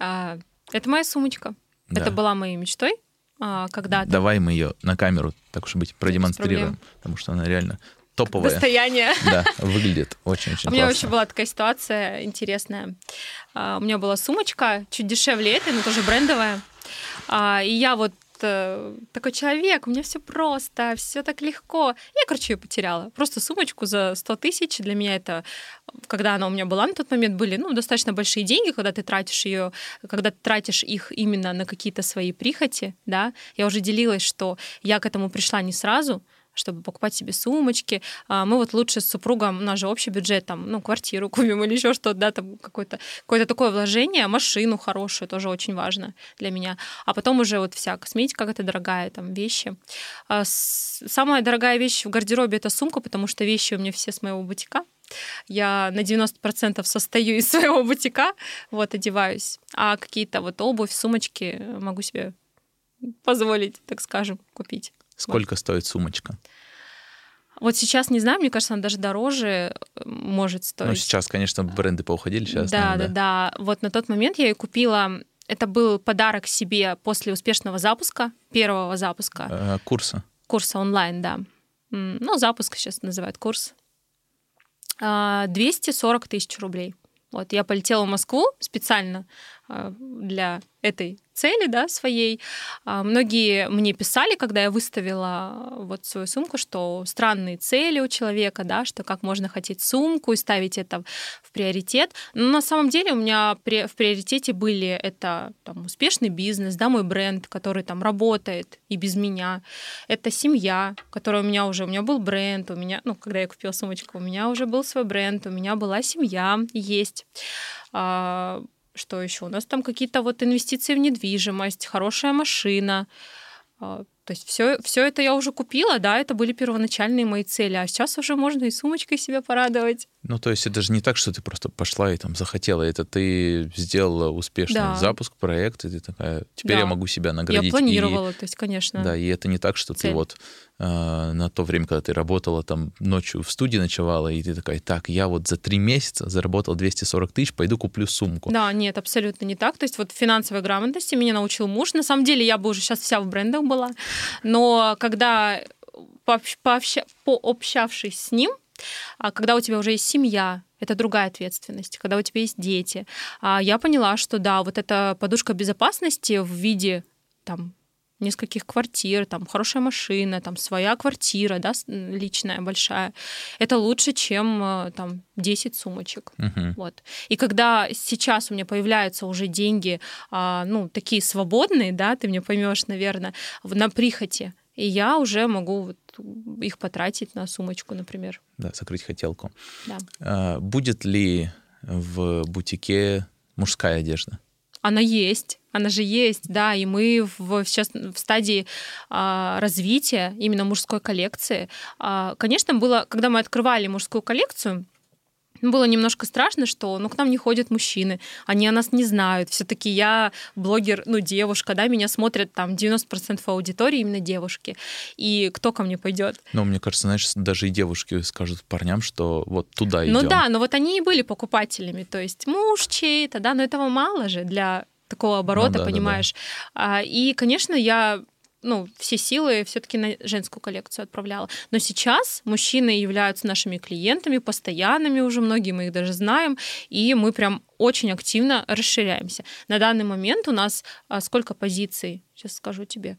А, это моя сумочка. Это была моей мечтой. А, когда Давай мы ее на камеру, так уж быть, продемонстрируем, потому что она реально топовая. Достояние. Да, выглядит очень-очень У меня вообще была такая ситуация интересная. У меня была сумочка, чуть дешевле этой, но тоже брендовая. И я вот Э, такой человек, у меня все просто, все так легко. Я, короче, ее потеряла. Просто сумочку за 100 тысяч. Для меня это, когда она у меня была на тот момент, были ну, достаточно большие деньги, когда ты тратишь ее, когда ты тратишь их именно на какие-то свои прихоти. Да? Я уже делилась, что я к этому пришла не сразу, чтобы покупать себе сумочки. А, мы вот лучше с супругом, у нас же общий бюджет, там, ну, квартиру купим или еще что-то, да, там какое-то какое такое вложение, машину хорошую, тоже очень важно для меня. А потом уже вот вся косметика какая-то дорогая, там, вещи. А, самая дорогая вещь в гардеробе — это сумка, потому что вещи у меня все с моего бутика. Я на 90% состою из своего бутика, вот, одеваюсь. А какие-то вот обувь, сумочки могу себе позволить, так скажем, купить. Сколько вот. стоит сумочка? Вот сейчас не знаю, мне кажется, она даже дороже э, может стоить. Ну, сейчас, конечно, бренды поуходили сейчас. Да, наверное, да, да, да. Вот на тот момент я ее купила. Это был подарок себе после успешного запуска, первого запуска. Э, курса. Курса онлайн, да. Ну, запуск сейчас называют курс. 240 а, тысяч рублей. Вот я полетела в Москву специально для этой цели, да, своей. А, многие мне писали, когда я выставила вот свою сумку, что странные цели у человека, да, что как можно хотеть сумку и ставить это в приоритет. Но на самом деле у меня в приоритете были это там, успешный бизнес, да, мой бренд, который там работает и без меня. Это семья, которая у меня уже, у меня был бренд, у меня, ну, когда я купила сумочку, у меня уже был свой бренд, у меня была семья, есть а, что еще? У нас там какие-то вот инвестиции в недвижимость, хорошая машина. А, то есть все, все это я уже купила, да, это были первоначальные мои цели, а сейчас уже можно и сумочкой себя порадовать. Ну, то есть это же не так, что ты просто пошла и там захотела, это ты сделала успешный да. запуск проекта, и ты такая, теперь да. я могу себя наградить. Я планировала, и, то есть, конечно. Да, и это не так, что Цель. ты вот э, на то время, когда ты работала там ночью в студии ночевала, и ты такая, так, я вот за три месяца заработал 240 тысяч, пойду куплю сумку. Да, нет, абсолютно не так. То есть вот финансовой грамотности меня научил муж. На самом деле я бы уже сейчас вся в брендах была, но когда пообщавшись с ним, а когда у тебя уже есть семья, это другая ответственность, когда у тебя есть дети. А я поняла, что да, вот эта подушка безопасности в виде там нескольких квартир, там хорошая машина, там своя квартира, да, личная, большая, это лучше, чем э, там 10 сумочек. Uh-huh. Вот. И когда сейчас у меня появляются уже деньги, а, ну, такие свободные, да, ты мне поймешь, наверное, на прихоти, и я уже могу вот их потратить на сумочку, например. Да, закрыть хотелку. Да. А, будет ли в бутике мужская одежда? Она есть, она же есть, да, и мы в, сейчас в стадии а, развития именно мужской коллекции. А, конечно, было, когда мы открывали мужскую коллекцию, было немножко страшно, что ну, к нам не ходят мужчины, они о нас не знают. все таки я блогер, ну, девушка, да, меня смотрят там 90% аудитории именно девушки. И кто ко мне пойдет? Ну, мне кажется, знаешь, даже и девушки скажут парням, что вот туда идем. Ну да, но вот они и были покупателями. То есть муж чей-то, да, но этого мало же для такого оборота, ну, да, понимаешь. Да, да. И, конечно, я ну, все силы все-таки на женскую коллекцию отправляла. Но сейчас мужчины являются нашими клиентами, постоянными уже, многие мы их даже знаем, и мы прям очень активно расширяемся. На данный момент у нас а, сколько позиций? Сейчас скажу тебе.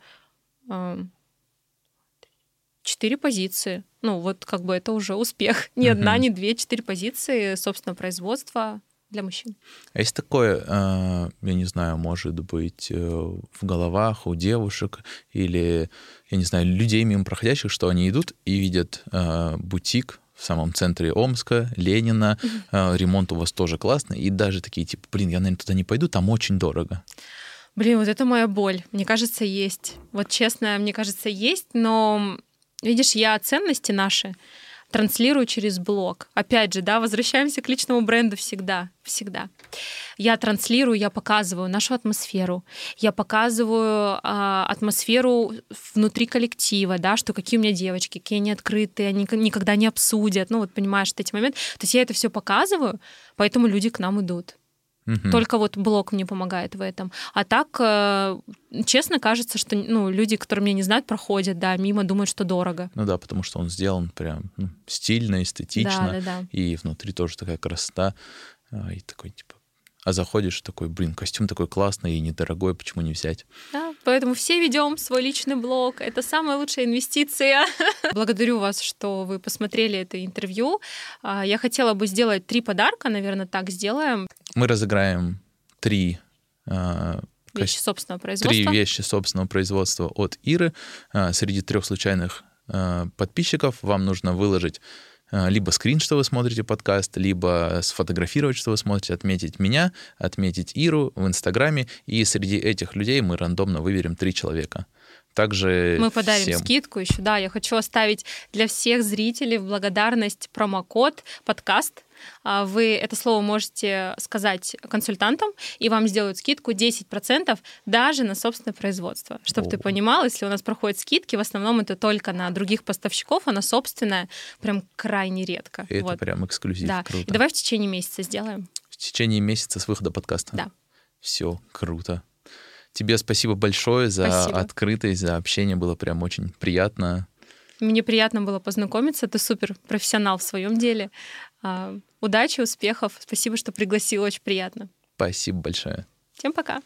Четыре позиции. Ну, вот как бы это уже успех. Ни uh-huh. одна, ни две, четыре позиции собственного производства для мужчин. А есть такое, э, я не знаю, может быть, э, в головах у девушек или, я не знаю, людей мимо проходящих, что они идут и видят э, бутик в самом центре Омска, Ленина, mm-hmm. ремонт у вас тоже классный, и даже такие, типа, блин, я, наверное, туда не пойду, там очень дорого. Блин, вот это моя боль. Мне кажется, есть. Вот честно, мне кажется, есть, но видишь, я ценности наши, транслирую через блог. Опять же, да, возвращаемся к личному бренду всегда, всегда. Я транслирую, я показываю нашу атмосферу, я показываю а, атмосферу внутри коллектива, да, что какие у меня девочки, какие они открытые, они никогда не обсудят, ну вот понимаешь, эти моменты. То есть я это все показываю, поэтому люди к нам идут. Угу. Только вот блог мне помогает в этом. А так, э, честно, кажется, что ну, люди, которые меня не знают, проходят, да, мимо, думают, что дорого. Ну да, потому что он сделан прям ну, стильно, эстетично. Да, да, да. И внутри тоже такая красота. А, и такой, типа, а заходишь такой, блин, костюм такой классный и недорогой, почему не взять? Да, поэтому все ведем свой личный блог. Это самая лучшая инвестиция. Благодарю вас, что вы посмотрели это интервью. А, я хотела бы сделать три подарка, наверное, так сделаем. Мы разыграем три а, вещи собственного производства. Три вещи собственного производства от Иры. А, среди трех случайных подписчиков, вам нужно выложить либо скрин, что вы смотрите подкаст, либо сфотографировать, что вы смотрите, отметить меня, отметить Иру в Инстаграме, и среди этих людей мы рандомно выберем три человека. Также мы подарим всем. скидку еще, да. Я хочу оставить для всех зрителей в благодарность промокод подкаст. А, вы это слово можете сказать консультантам, и вам сделают скидку 10% даже на собственное производство. Чтобы ты понимал, если у нас проходят скидки, в основном это только на других поставщиков, а на собственное прям крайне редко. Это вот. прям эксклюзив. Да. Круто. И давай в течение месяца сделаем. В течение месяца с выхода подкаста? Да. Все, круто. Тебе спасибо большое за спасибо. открытость, за общение. Было прям очень приятно. Мне приятно было познакомиться. Ты супер профессионал в своем деле. А, удачи, успехов. Спасибо, что пригласил. Очень приятно. Спасибо большое. Всем пока.